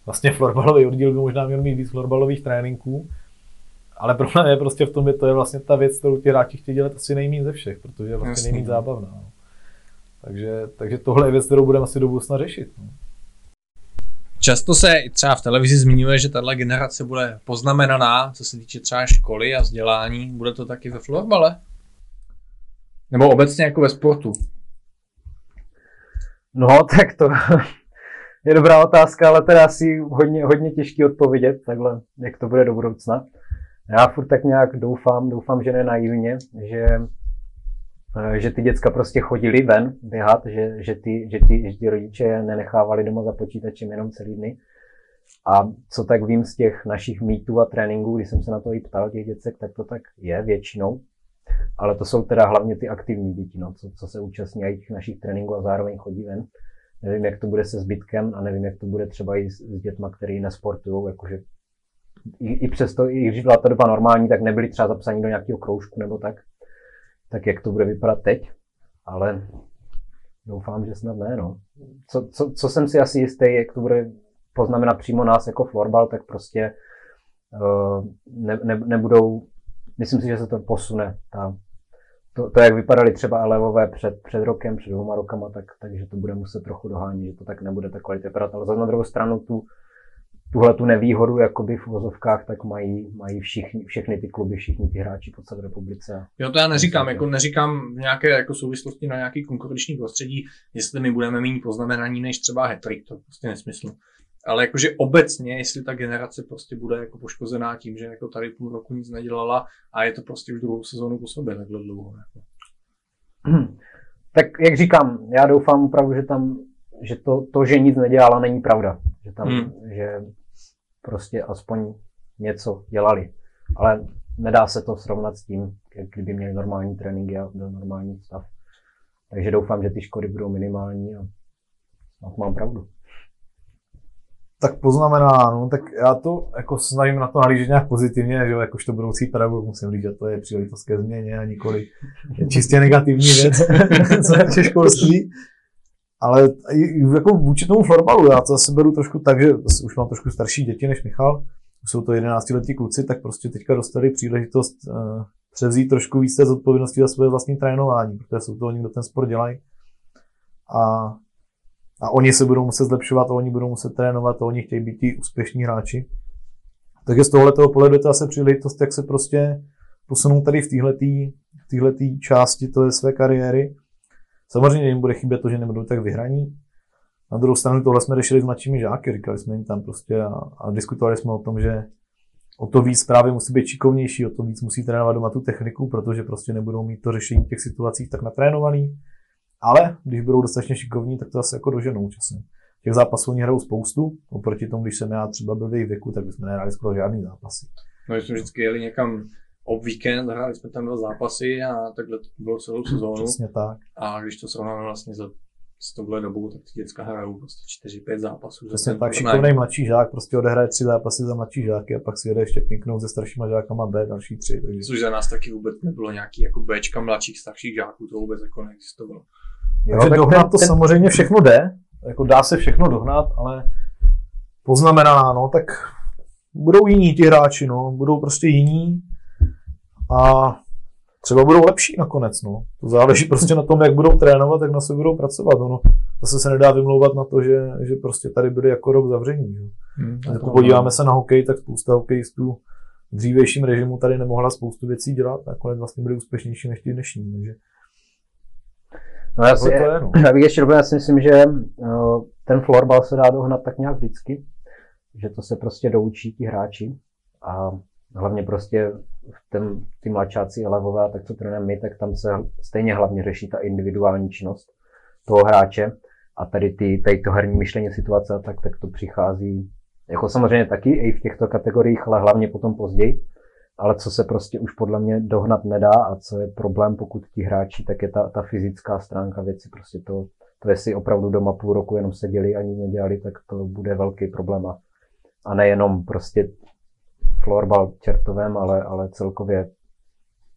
vlastně florbalový oddíl by možná měl mít víc florbalových tréninků, ale problém je prostě v tom, že to je vlastně ta věc, kterou ti hráči chtějí dělat asi nejméně ze všech, protože je vlastně nejméně zábavná. No. Takže, takže tohle je věc, kterou budeme asi do budoucna řešit. No. Často se i třeba v televizi zmiňuje, že tahle generace bude poznamenaná, co se týče třeba školy a vzdělání. Bude to taky ve florbale? Nebo obecně jako ve sportu? No, tak to je dobrá otázka, ale teda asi hodně, hodně těžký odpovědět, takhle, jak to bude do budoucna. Já furt tak nějak doufám, doufám, že ne naivně, že, eh, že ty děcka prostě chodili ven běhat, že, že, ty, že, ty, že ty rodiče je nenechávali doma za počítačem jenom celý dny. A co tak vím z těch našich mítů a tréninků, když jsem se na to i ptal těch děcek, tak to tak je většinou. Ale to jsou teda hlavně ty aktivní děti, no, co, co se účastní těch našich tréninků a zároveň chodí ven. Nevím, jak to bude se zbytkem a nevím, jak to bude třeba i s, s dětma, který nesportují, jakože i, i přesto, i když byla ta doba normální, tak nebyli třeba zapsaní do nějakého kroužku nebo tak. Tak jak to bude vypadat teď, ale doufám, že snad ne, no. Co, co, co jsem si asi jistý, jak to bude poznamenat přímo nás jako florbal, tak prostě uh, ne, ne, nebudou, myslím si, že se to posune, ta, to, to, jak vypadaly třeba elevové před, před rokem, před dvěma rokama, tak, takže to bude muset trochu dohánět, že to tak nebude tak kvalitě vypadat. Ale za na druhou stranu tu, tuhle tu nevýhodu jakoby v vozovkách, tak mají, mají všichni, všechny ty kluby, všichni ty hráči po celé republice. Jo, to já neříkám, jako neříkám v nějaké jako souvislosti na nějaký konkurenční prostředí, jestli my budeme méně poznamenaní než třeba Hetrik, to je prostě nesmysl. Ale jakože obecně, jestli ta generace prostě bude jako poškozená tím, že jako tady půl roku nic nedělala a je to prostě už druhou sezónu po sobě takhle dlouho. Jako. Tak jak říkám, já doufám opravdu, že tam, že to, to že nic nedělala, není pravda. Že tam, Hmm. že prostě aspoň něco dělali. Ale nedá se to srovnat s tím, jak kdyby měli normální tréninky a byl normální stav. Takže doufám, že ty škody budou minimální a snad mám pravdu. Tak poznamená, no, tak já to jako snažím na to nahlížet nějak pozitivně, že jo, jakožto budoucí pedagog musím říct, že to je příležitost ke změně a nikoli čistě negativní věc, co je školství. Ale jako vůči tomu florbalu, já to zase beru trošku tak, že už mám trošku starší děti než Michal, jsou to 11-letí kluci, tak prostě teďka dostali příležitost uh, převzít trošku víc té zodpovědnosti za svoje vlastní trénování, protože jsou to oni, kdo ten sport dělají. A a oni se budou muset zlepšovat, a oni budou muset trénovat, a oni chtějí být ti úspěšní hráči. Takže z tohoto pohledu je to asi příležitost, jak se prostě posunou tady v téhletý, v téhletý části je své kariéry. Samozřejmě jim bude chybět to, že nebudou tak vyhraní. Na druhou stranu tohle jsme řešili s mladšími žáky, říkali jsme jim tam prostě a, a diskutovali jsme o tom, že o to víc právě musí být šikovnější, o to víc musí trénovat doma tu techniku, protože prostě nebudou mít to řešení v těch situacích tak natrénovaný. Ale když budou dostatečně šikovní, tak to zase jako doženou časem. Těch zápasů oni hrajou spoustu, oproti tomu, když jsem já třeba byl v jejich věku, tak bychom nehráli skoro žádný zápasy. No, my jsme vždycky jeli někam ob víkend, hráli jsme tam dva zápasy a takhle to bylo celou sezónu. Přesně tak. A když to srovnáme vlastně za s touhle dobou, tak ty děcka hrajou prostě 4-5 zápasů. Přesně ten tak, šikovný mladší žák prostě odehraje tři zápasy za mladší žáky a pak si jede ještě pinknout se staršíma žákama B další tři. Takže Což za nás taky vůbec nebylo nějaký jako Bčka mladších, starších žáků, to vůbec jako neexistovalo. Jo, Takže tak dohnat ten- to ten- samozřejmě všechno jde, jako dá se všechno dohnat, ale poznamenaná, no, tak budou jiní ti hráči, no, budou prostě jiní a třeba budou lepší nakonec, no. To záleží prostě na tom, jak budou trénovat, jak na sebe budou pracovat, no. Zase se nedá vymlouvat na to, že, že prostě tady byli jako rok zavření, že? Hmm, Jako podíváme se na hokej, tak spousta hokejistů v dřívějším režimu tady nemohla spoustu věcí dělat, nakonec vlastně byli úspěšnější než ti dnešní, takže No já, si, to je, no. já bych ještě doplnil, já si myslím, že uh, ten florbal se dá dohnat tak nějak vždycky, že to se prostě doučí ti hráči a hlavně prostě v ten, ty mladšáci a levové, tak co trénujeme my, tak tam se stejně hlavně řeší ta individuální činnost toho hráče a tady, ty, tady to herní myšlení situace, tak, tak to přichází jako samozřejmě taky i v těchto kategoriích, ale hlavně potom později. Ale co se prostě už podle mě dohnat nedá a co je problém, pokud ti hráči, tak je ta, ta fyzická stránka věci. Prostě to, to jestli opravdu doma půl roku jenom seděli a nic nedělali, tak to bude velký problém. A, nejenom prostě florbal čertovém, ale, ale celkově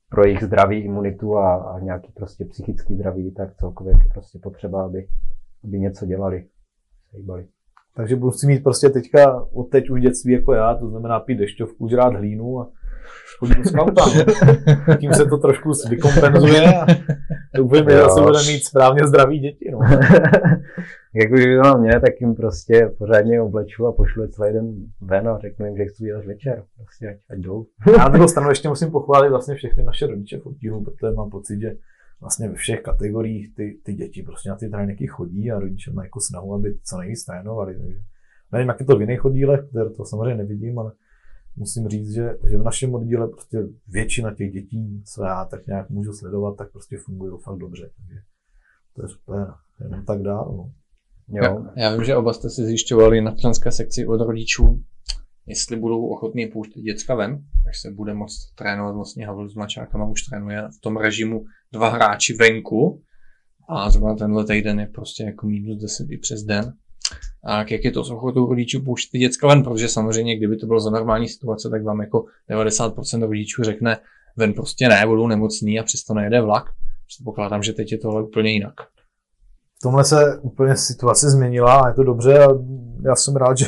pro jejich zdraví, imunitu a, a nějaký prostě psychický zdraví, tak celkově je prostě potřeba, aby, aby něco dělali. se. Takže budu si mít prostě teďka od teď už dětství jako já, to znamená pít dešťovku, žrát hlínu a no. Tím se to trošku vykompenzuje a doufujeme, že zase bude mít správně zdraví děti. No. Jak už to na mě, tak jim prostě pořádně obleču a pošlu je celý den ven a řeknu jim, že chci jít až večer. Prostě ať, ať jdou. Já na druhou stranu ještě musím pochválit vlastně všechny naše rodiče v oddílu, protože mám pocit, že vlastně ve všech kategoriích ty, ty děti prostě na ty tréninky chodí a rodiče mají jako snahu, aby co nejvíc trénovali. Takže nevím, jak je to v jiných oddílech, které to samozřejmě nevidím, ale musím říct, že, že v našem oddíle prostě většina těch dětí, co já tak nějak můžu sledovat, tak prostě fungují fakt dobře. Takže to je super, jenom tak dál. No. Jo. Já, já vím, že oba jste si zjišťovali na členské sekci od rodičů, jestli budou ochotní pouštět děcka ven, až se bude moct trénovat vlastně Havel s mladšákama už trénuje v tom režimu dva hráči venku a zrovna tenhle týden je prostě jako minus 10 i přes den. A jak je to s ochotou rodičů pouštět ty děcka ven, protože samozřejmě, kdyby to bylo za normální situace, tak vám jako 90% rodičů řekne, ven prostě ne, budou nemocní a přesto nejede vlak. Předpokládám, že teď je tohle úplně jinak. v tomhle se úplně situace změnila a je to dobře a já jsem rád, že,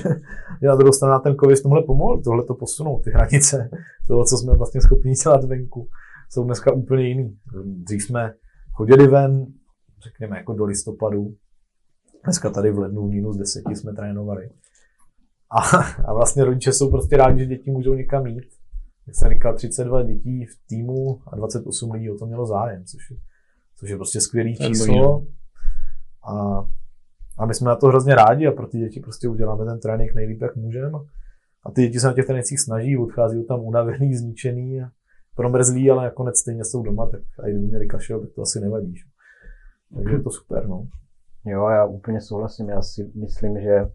že na druhou stranu ten covid tomhle pomohl, tohle to posunout, ty hranice, toho, co jsme vlastně schopni dělat venku, jsou dneska úplně jiný. Dřív jsme chodili ven, řekněme jako do listopadu, dneska tady v lednu minus 10 jsme trénovali. A, a vlastně rodiče jsou prostě rádi, že děti můžou někam jít. Jak jsem říkal, 32 dětí v týmu a 28 lidí o to mělo zájem, což je, což je prostě skvělý číslo. A, a my jsme na to hrozně rádi a pro ty děti prostě uděláme ten trénink nejlíp, jak můžeme. A ty děti se na těch trénincích snaží, odchází tam unavený, zničený a promrzlí, ale nakonec stejně jsou doma, tak a kdyby měli kašel, tak to asi nevadí. že? Takže je to super, no. Jo, já úplně souhlasím. Já si myslím, že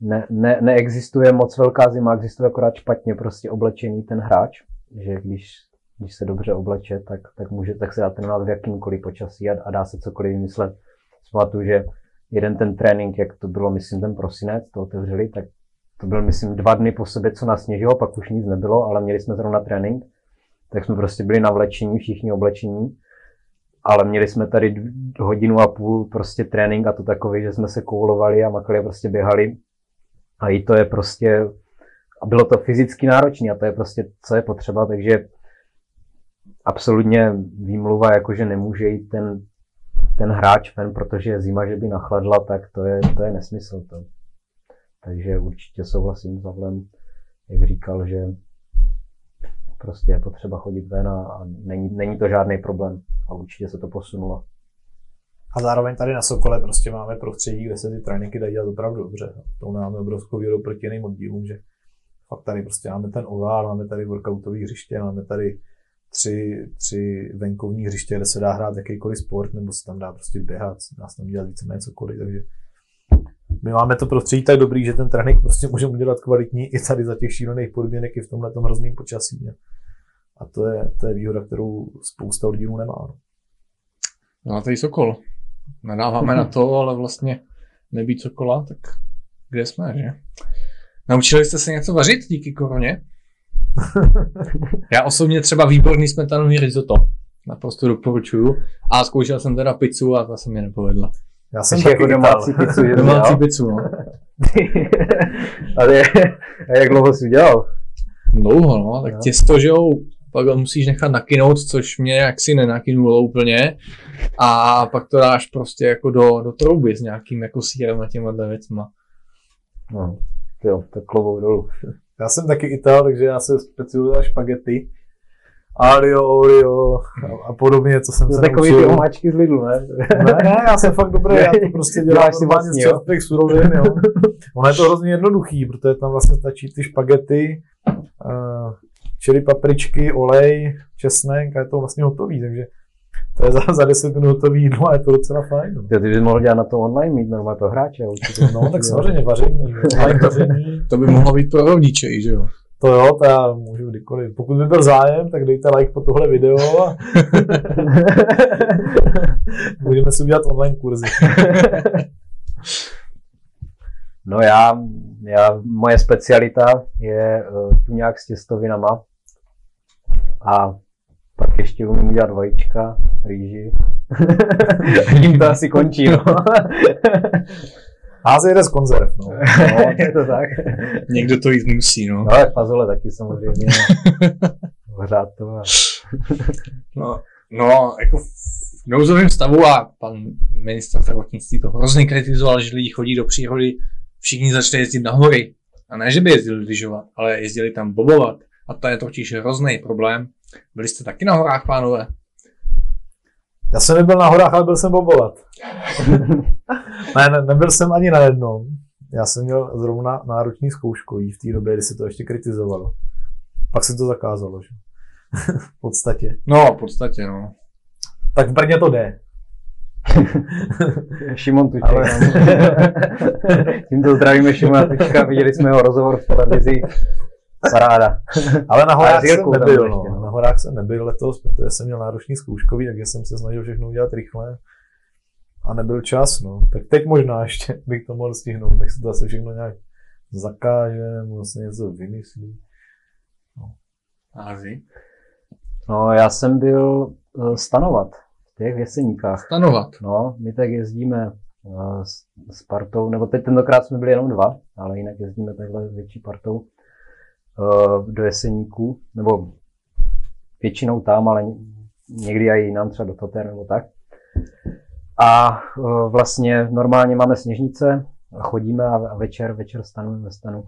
ne, ne, neexistuje moc velká zima, existuje akorát špatně prostě oblečený ten hráč, že když, když se dobře obleče, tak, tak, může, tak se dá trénovat v jakýmkoliv počasí a, a dá se cokoliv vymyslet. Pamatuju, že jeden ten trénink, jak to bylo, myslím, ten prosinec, to otevřeli, tak to byl, myslím, dva dny po sobě, co nasněžilo, pak už nic nebylo, ale měli jsme zrovna trénink, tak jsme prostě byli navlečení, všichni oblečení, ale měli jsme tady hodinu a půl prostě trénink a to takový, že jsme se koulovali a makali a prostě běhali. A i to je prostě, a bylo to fyzicky náročné a to je prostě, co je potřeba, takže absolutně výmluva, jako že nemůže jít ten, ten hráč ven, protože je zima, že by nachladla, tak to je, to je nesmysl. To. Takže určitě souhlasím s Pavlem, jak říkal, že prostě je potřeba chodit ven a, a není, není to žádný problém. A určitě se to posunulo. A zároveň tady na Sokole prostě máme prostředí, kde se ty tréninky dají dělat opravdu dobře. To máme obrovskou výhodu proti jiným oddílům, že fakt tady prostě máme ten ovál, máme tady workoutový hřiště, máme tady tři, tři venkovní hřiště, kde se dá hrát jakýkoliv sport, nebo se tam dá prostě běhat, dá se tam dělat víceméně cokoliv, takže my máme to prostředí tak dobrý, že ten trénink prostě můžeme udělat kvalitní i tady za těch šílených podmínek i v tomhle hrozném počasí. ne? A to je, to je výhoda, kterou spousta oddílů nemá. No. No a tady Sokol. nadáváme na to, ale vlastně nebýt co kola, tak kde jsme, že? Naučili jste se něco vařit díky koroně? Já osobně třeba výborný smetanový risotto. Naprosto doporučuju. A zkoušel jsem teda pizzu a ta se mi nepovedla. Já jsem taky jako domácí pizzu, že Domácí dělal? pizzu, no. Ale a jak dlouho jsi udělal? Dlouho, no. Tak těsto, že jo, pak ho musíš nechat nakynout, což mě jaksi nenakynulo úplně. A pak to dáš prostě jako do, do trouby s nějakým jako sírem a těma věcma. No, jo, tak klovou dolů. Já jsem taky Ital, takže já se specializuji na špagety. Alio, Oreo a- a podobně, co jsem To se takový ty omáčky z Lidlu, ne? Ne, ne, já jsem fakt dobrý, já to prostě dělám Děláš si normálně vlastní, z čerstvých surovin, jo. Ono je to hrozně jednoduchý, protože tam vlastně stačí ty špagety, uh, čili papričky, olej, česnek a je to vlastně hotový, takže to je za, za 10 minut hotový jídlo a je to docela fajn. No, ty bys mohl dělat na to online, mít normálně pro hráče. určitě. no tak samozřejmě vaření, online vaření, To by mohlo být pro rodiče, i, že jo. to jo, to já můžu kdykoliv. Pokud by byl zájem, tak dejte like po tohle video a můžeme si udělat online kurzy. No já, já, moje specialita je uh, tuňák s těstovinama a pak ještě umím udělat vajíčka, rýži. Tím to asi končí, no. A jede z konzerv, no. no je to tak. Někdo to jít musí, no. No, tak fazole taky samozřejmě. Hřát to a... No, no jako v nouzovém stavu a pan ministr zdravotnictví to hrozně kritizoval, že lidi chodí do přírody, všichni začali jezdit na hory. A ne, že by jezdili lyžovat, ale jezdili tam bobovat. A to je totiž hrozný problém. Byli jste taky na horách, pánové? Já jsem nebyl na horách, ale byl jsem bobovat. ne, ne, nebyl jsem ani na jednom. Já jsem měl zrovna náročný zkouškový v té době, kdy se to ještě kritizovalo. Pak se to zakázalo, že? v podstatě. No, v podstatě, no. Tak v Brně to jde. Šimon Tuček. Ale- Tímto zdravíme Šimona Tučka, viděli jsme jeho rozhovor v televizi. Paráda. Ale na horách jsem nebyl, byl no. no. Na horách jsem nebyl letos, protože jsem měl náročný zkouškový, takže jsem se snažil všechno udělat rychle. A nebyl čas, no. Tak teď možná ještě bych to mohl stihnout, než se to zase všechno nějak zakáže, nebo vlastně něco vymyslí. Ázi. No, já jsem byl eh, stanovat těch věseníkách. Stanovat. No, my tak jezdíme eh, s, s partou, nebo teď tentokrát jsme byli jenom dva, ale jinak jezdíme takhle s větší partou eh, do Jeseníků, nebo většinou tam, ale někdy i jinam, třeba do Tater nebo tak. A eh, vlastně normálně máme sněžnice, a chodíme a, a večer, večer stanujeme ve stanu.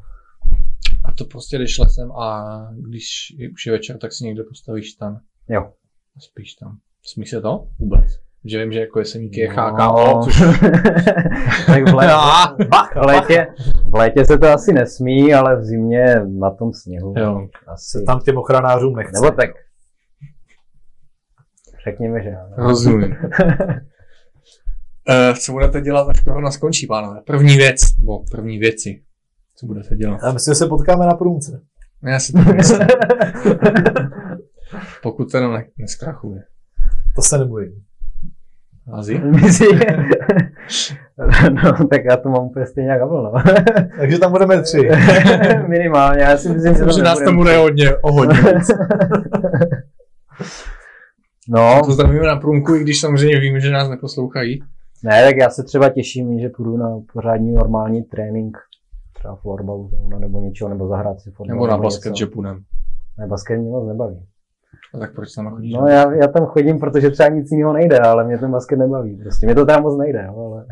A to prostě jdeš lesem a když už je večer, tak si někde postavíš stan. Jo. Spíš tam. Smí se to? Vůbec. Že vím, že jako jeseníky je No. HKO, což... tak v, lé... Ah, v, létě, v létě se to asi nesmí, ale v zimě na tom sněhu. Jo. Asi. Tam těm ochranářům nechce. Nebo tak. Řekněme, že ano. Rozumím. Uh, co budete dělat, až korona skončí, pánové? První věc, nebo první věci. Co budete dělat? Já myslím, že se potkáme na průmce. Já si to myslím. Pokud teda ne, neskrachuje. To se nebojím. Azi? Myslí- no, tak já to mám úplně stejně jak no. Takže tam budeme tři. Minimálně, já si myslím, že to nás tam bude hodně, o hodně. No, To zdravíme na průmku, i když samozřejmě víme, že nás neposlouchají. ne, tak já se třeba těším, že půjdu na pořádný normální trénink, třeba florbalu nebo něčeho, nebo zahrát si fotbal. Nebo na něco. basket, že půjdem. Ne, basket mě moc nebaví. A tak proč tam chodíš? No já, já tam chodím, protože třeba nic jiného nejde, ale mě ten basket nebaví. Prostě mě to teda moc nejde, jo, ale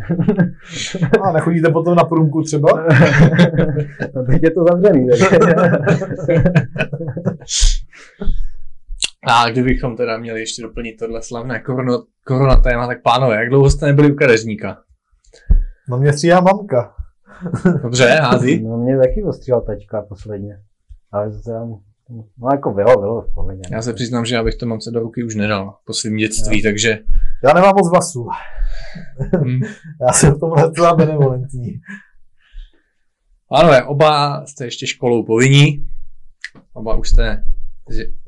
A nechodíte potom na průmku třeba? no, teď je to zavřený. Takže... A kdybychom teda měli ještě doplnit tohle slavné korona, korona téma, tak pánové, jak dlouho jste nebyli u kadeřníka? No mě stříhá mamka. Dobře, hází? No mě taky ostříhal tačka posledně. Ale to teda, no jako bylo, bylo pohodě. Já se přiznám, že já bych to mamce do ruky už nedal po svém dětství, takže Já nemám moc vlasů. hm. Já jsem v tomhle docela benevolentní. Pánové, oba jste ještě školou povinní, oba už jste,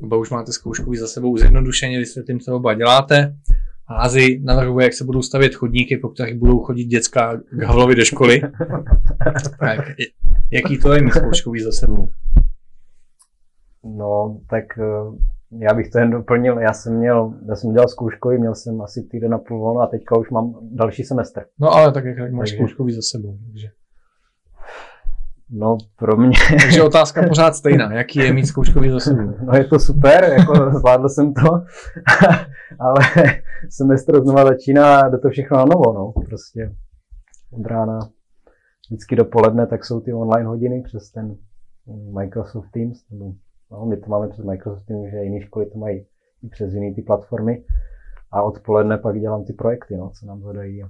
oba už máte zkouškový za sebou zjednodušeně, vysvětlím, co oba děláte. Házy navrhuje, jak se budou stavět chodníky, po kterých budou chodit děcka k Havlovi do školy. tak, jaký to je mít zkouškový za sebou? No, tak eh, já bych to jen doplnil. Já jsem měl, já jsem dělal zkouškový, měl jsem asi týden a půl volno a teďka už mám další semestr. No ale tak jak, máš Takže- zkouškový za sebou. Takže, No, pro mě, takže otázka pořád stejná. Jaký je mít zkouškový za sebou? no je to super, jako zvládl jsem to, ale semestr znova začíná a jde to všechno na novo, no, prostě od rána vždycky dopoledne, tak jsou ty online hodiny přes ten Microsoft Teams, nebo, no, my to máme přes Microsoft Teams, že jiné školy to mají i přes jiné ty platformy a odpoledne pak dělám ty projekty, no, co nám zadají,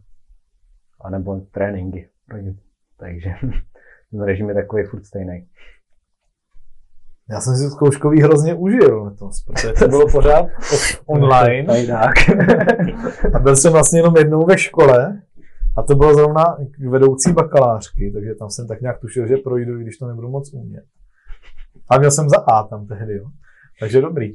a nebo tréninky, pro ně. takže ten režim je takový furt stejný. Já jsem si zkouškový hrozně užil letos, protože to bylo pořád online. A byl jsem vlastně jenom jednou ve škole a to bylo zrovna vedoucí bakalářky, takže tam jsem tak nějak tušil, že projdu, i když to nebudu moc umět. A měl jsem za A tam tehdy, jo. Takže dobrý.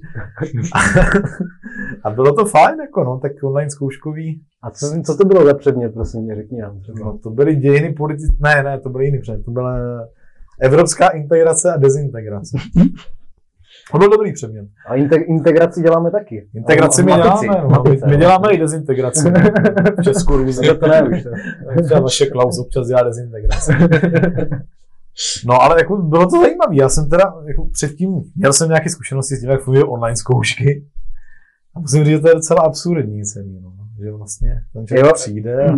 A bylo to fajn, jako no, tak online zkouškový. A co, co to bylo za předmět, prosím mě, řekni nám třeba. No, to byly dějiny politické, ne, ne, to byly jiný předmět, to byla evropská integrace a dezintegrace. To byl dobrý předmět. A inte, integraci děláme taky. Integraci my A děláme, no, my, děláme i dezintegraci. V Česku různě. To ne už. Třeba vaše Klaus občas dělá dezintegraci. No ale jako bylo to zajímavé. Já jsem teda jako předtím, měl jsem nějaké zkušenosti s tím, jak fungují online zkoušky. A musím říct, že to je docela absurdní celý, no. Že vlastně ten člověk Jo. přijde a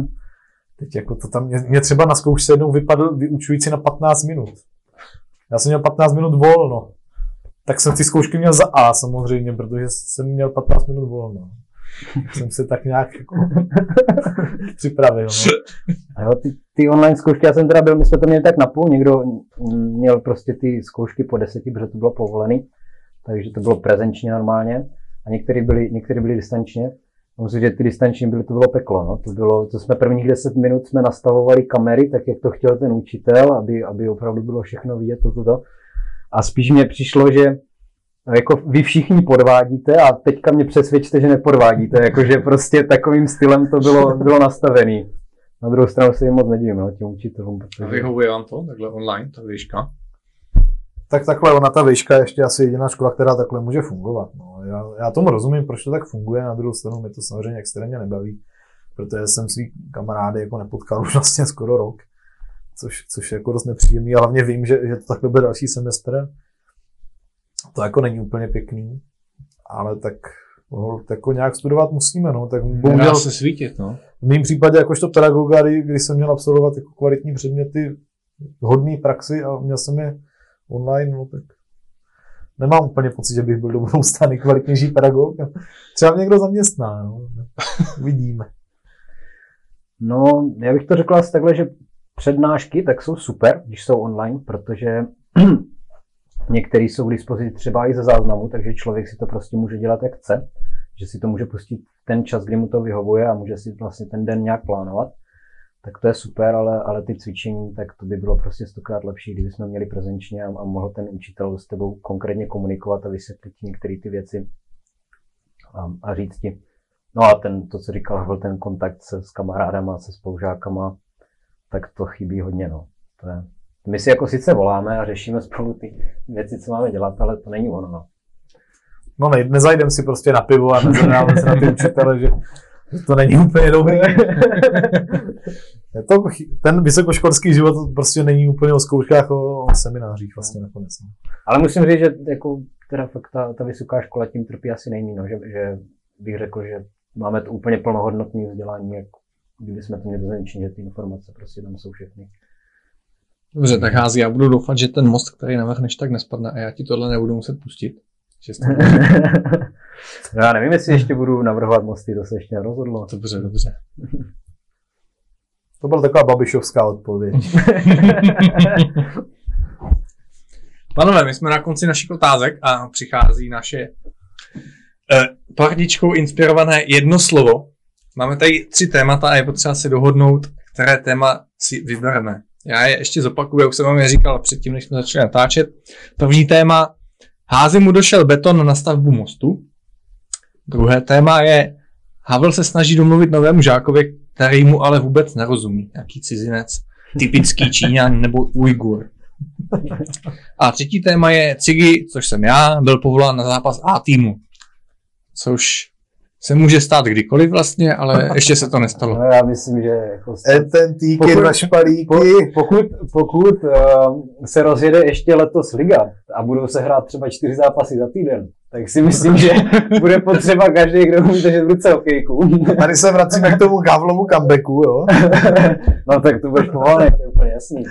teď jako to tam, mě, mě třeba na zkoušce jednou vypadl vyučující na 15 minut. Já jsem měl 15 minut volno. Tak jsem ty zkoušky měl za A samozřejmě, protože jsem měl 15 minut volno. Tak jsem se tak nějak jako připravil. No. A jo, ty, ty online zkoušky, já jsem teda byl, my jsme to měli tak napůl, někdo měl prostě ty zkoušky po deseti, protože to bylo povolený, takže to bylo prezenčně normálně a některý byli, některý byli distančně. A Musím že ty distanční byly, to bylo peklo, no. To bylo, to jsme prvních 10 minut jsme nastavovali kamery, tak jak to chtěl ten učitel, aby, aby opravdu bylo všechno vidět, toto, to, to. A spíš mě přišlo, že no, jako vy všichni podvádíte a teďka mě přesvědčte, že nepodvádíte, jakože prostě takovým stylem to bylo, bylo nastavený. Na druhou stranu se jim moc nedivím, no, těm učitelům. A Protože... vyhovuje vám to takhle online, ta výška? Tak takhle, ona ta výška je ještě asi jediná škola, která takhle může fungovat. No. Já, já tomu rozumím, proč to tak funguje, na druhou stranu mi to samozřejmě extrémně nebaví, protože jsem svý kamarády jako nepotkal už vlastně skoro rok, což, což je jako dost nepříjemný, a hlavně vím, že, že to takhle bude další semestr. To jako není úplně pěkný, ale tak no, jako nějak studovat musíme, no, tak bohužel se svítit, no. V mém případě jakožto pedagoga, kdy, kdy jsem měl absolvovat jako kvalitní předměty, hodný praxi a měl jsem je online, no tak nemám úplně pocit, že bych byl do budoucna nejkvalitnější pedagog. Třeba mě někdo zaměstná, no. Vidíme. No, já bych to řekl asi takhle, že přednášky tak jsou super, když jsou online, protože některé jsou k dispozici třeba i ze záznamu, takže člověk si to prostě může dělat jak chce, že si to může pustit ten čas, kdy mu to vyhovuje a může si vlastně ten den nějak plánovat. Tak to je super, ale, ale ty cvičení, tak to by bylo prostě stokrát lepší, kdyby jsme měli prezenčně a, a mohl ten učitel s tebou konkrétně komunikovat a vysvětlit ti některé ty věci a, a říct ti, No a ten, to, co říkal, byl ten kontakt se, s kamarádama, se spolužákama, tak to chybí hodně, no. To je, my si jako sice voláme a řešíme spolu ty věci, co máme dělat, ale to není ono, no. No ne, nezajdem si prostě na pivo a nezadáme se na ty učitele, že že to není úplně dobrý. Je to, ten vysokoškolský život prostě není úplně o zkouškách, o, o seminářích vlastně nakonec. no. Ale musím říct, že jako teda fakt ta, ta vysoká škola tím trpí asi nejmí, no, že, že bych řekl, že máme to úplně plnohodnotné vzdělání, jak kdyby jsme to měli zahraničí, že ty informace prostě tam jsou všechny. Dobře, tak hází, já budu doufat, že ten most, který navrhneš, tak nespadne a já ti tohle nebudu muset pustit. No, já nevím, jestli ještě budu navrhovat mosty, to se ještě nerozhodlo. Dobře, dobře. To byla taková babišovská odpověď. Panové, my jsme na konci našich otázek a přichází naše eh, pardičkou inspirované jedno slovo. Máme tady tři témata a je potřeba si dohodnout, které téma si vybereme. Já je ještě zopakuju, jak už jsem vám je říkal předtím, než jsme začali natáčet. První téma, házi mu došel beton na stavbu mostu. Druhé téma je, Havel se snaží domluvit novému žákovi, který mu ale vůbec nerozumí. Jaký cizinec, typický Číňan nebo Ujgur. A třetí téma je Cigi, což jsem já, byl povolán na zápas A týmu. Což se může stát kdykoliv vlastně, ale ještě se to nestalo. No já myslím, že jako E, ten týky Pokud- na špalíky. po, pokud, pokud uh, se rozjede ještě letos liga a budou se hrát třeba čtyři zápasy za týden, tak si myslím, že bude potřeba každý, kdo umí držet v ruce hokejku. Tady se vracíme k tomu Gavlovu comebacku, jo. no tak to budeš povolaný, to je úplně jasný.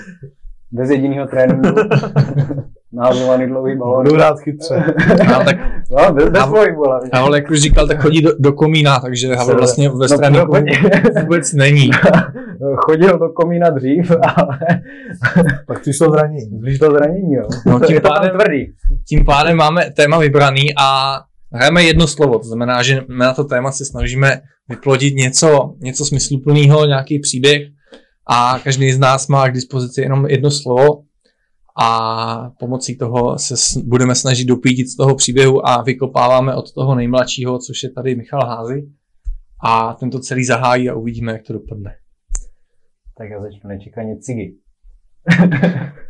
Bez jediného tréninku. Nahazovaný dlouhý balón. Budu rád chytře. A tak No, bez, bez A- pohybu, hlavně. Havel, jak už říkal, tak chodí do, do komína, takže Havel vlastně ve No, straně no, vůbec není. Chodil do komína dřív, ale Pak přišlo zranění. blíž to zranění, jo. No, tím pádem- tvrdý. Tím pádem máme téma vybraný a hrajeme jedno slovo, to znamená, že my na to téma se snažíme vyplodit něco, něco smysluplného, nějaký příběh a každý z nás má k dispozici jenom jedno slovo a pomocí toho se budeme snažit dopídit z toho příběhu a vykopáváme od toho nejmladšího, což je tady Michal Házy a tento celý zahájí a uvidíme, jak to dopadne. Tak já začnu nečekaně cigy.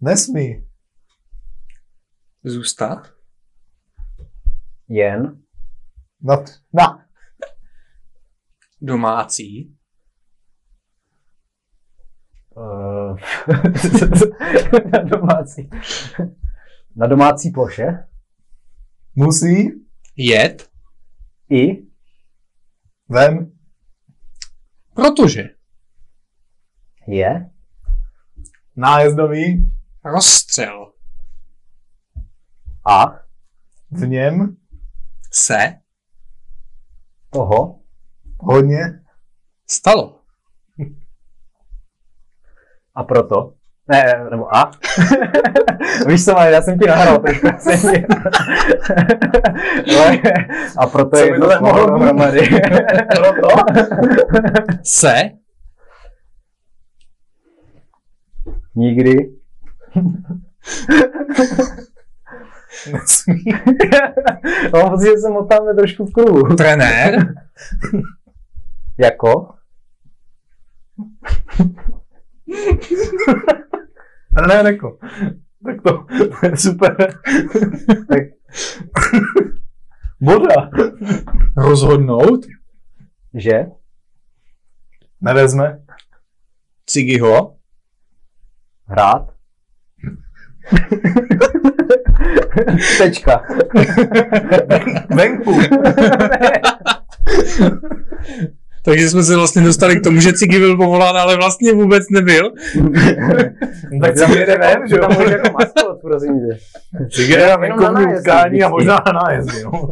Nesmí. Zůstat? Jen. Na, na. Domácí? Uh, na domácí. Na domácí ploše. Musí. Jet? I. Ven. Protože Je. Nájezdový. rozstřel A. V něm. se Toho. Hodně. stalo. A proto. Ne, nebo a. Víš co, já jsem ti nahrál trošku. jsem ti- a proto Co je to mohlo dohromady. Proto? Se Nikdy. Nesmí. No, protože se motáme trošku v kruhu. trenér Jako? Ne, ne, neko. Tak to, to je super. Tak Boda. rozhodnout že? Nevezme. Cigiho Hrát? Tečka. Venku. Takže jsme se vlastně dostali k tomu, že Cigi byl povolán, ale vlastně vůbec nebyl. Tak si jede ven, že jo? Tam může jako maskot, prosím tě. Na Jenom na venkovní nájezdy utkání a možná na nájezdy, no.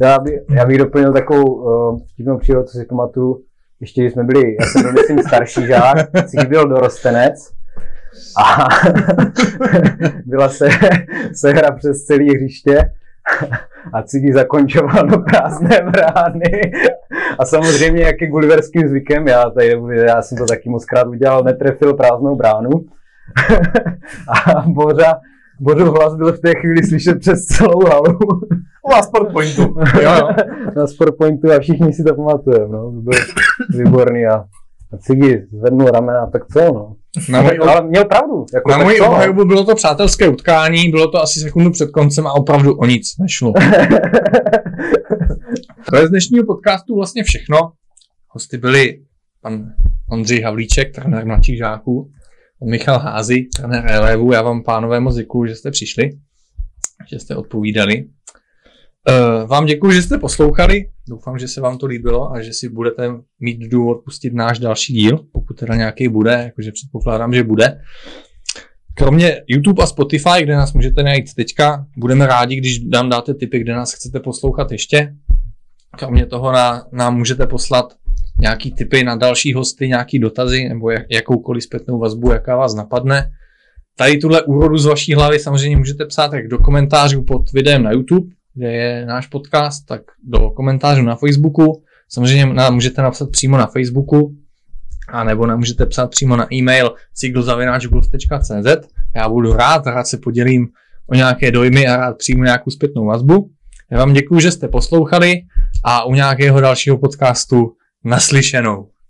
Já, by, já bych doplnil takovou uh, vtipnou příhodu, co si pamatuju. Ještě když jsme byli, já jsem byl myslím starší žák, Cigi byl dorostenec a byla se, se hra přes celý hřiště a Cigi zakončoval do prázdné brány. A samozřejmě, jak je gulliverským zvykem, já tady já jsem to taky moc krát udělal, netrefil prázdnou bránu. a Bořa, Bořův hlas byl v té chvíli slyšet přes celou halu. U vás sport pointu. Jo, jo. na Sportpointu a všichni si to pamatujeme, no, to byl výborný a, a Cigi zvednul ramena, tak co, no. Na můj, Ale měl pravdu, jako na můj co, no. obhajobu bylo to přátelské utkání, bylo to asi sekundu před koncem a opravdu o nic nešlo. To je z dnešního podcastu vlastně všechno. Hosty byli pan Ondřej Havlíček, trenér mladších žáků, Michal Házy, trenér elevů. Já vám, pánové, moc děkuju, že jste přišli, že jste odpovídali. Uh, vám děkuji, že jste poslouchali. Doufám, že se vám to líbilo a že si budete mít důvod pustit náš další díl, pokud teda nějaký bude, jakože předpokládám, že bude. Kromě YouTube a Spotify, kde nás můžete najít teďka, budeme rádi, když nám dáte tipy, kde nás chcete poslouchat ještě. Kromě toho na, nám můžete poslat nějaký tipy na další hosty, nějaký dotazy nebo jak, jakoukoliv zpětnou vazbu, jaká vás napadne. Tady tuhle úrodu z vaší hlavy samozřejmě můžete psát jak do komentářů pod videem na YouTube, kde je náš podcast, tak do komentářů na Facebooku. Samozřejmě nám můžete napsat přímo na Facebooku, a nebo nám můžete psát přímo na e-mail cyklzavináčgolf.cz. Já budu rád, rád se podělím o nějaké dojmy a rád přijmu nějakou zpětnou vazbu. Já vám děkuji, že jste poslouchali a u nějakého dalšího podcastu naslyšenou.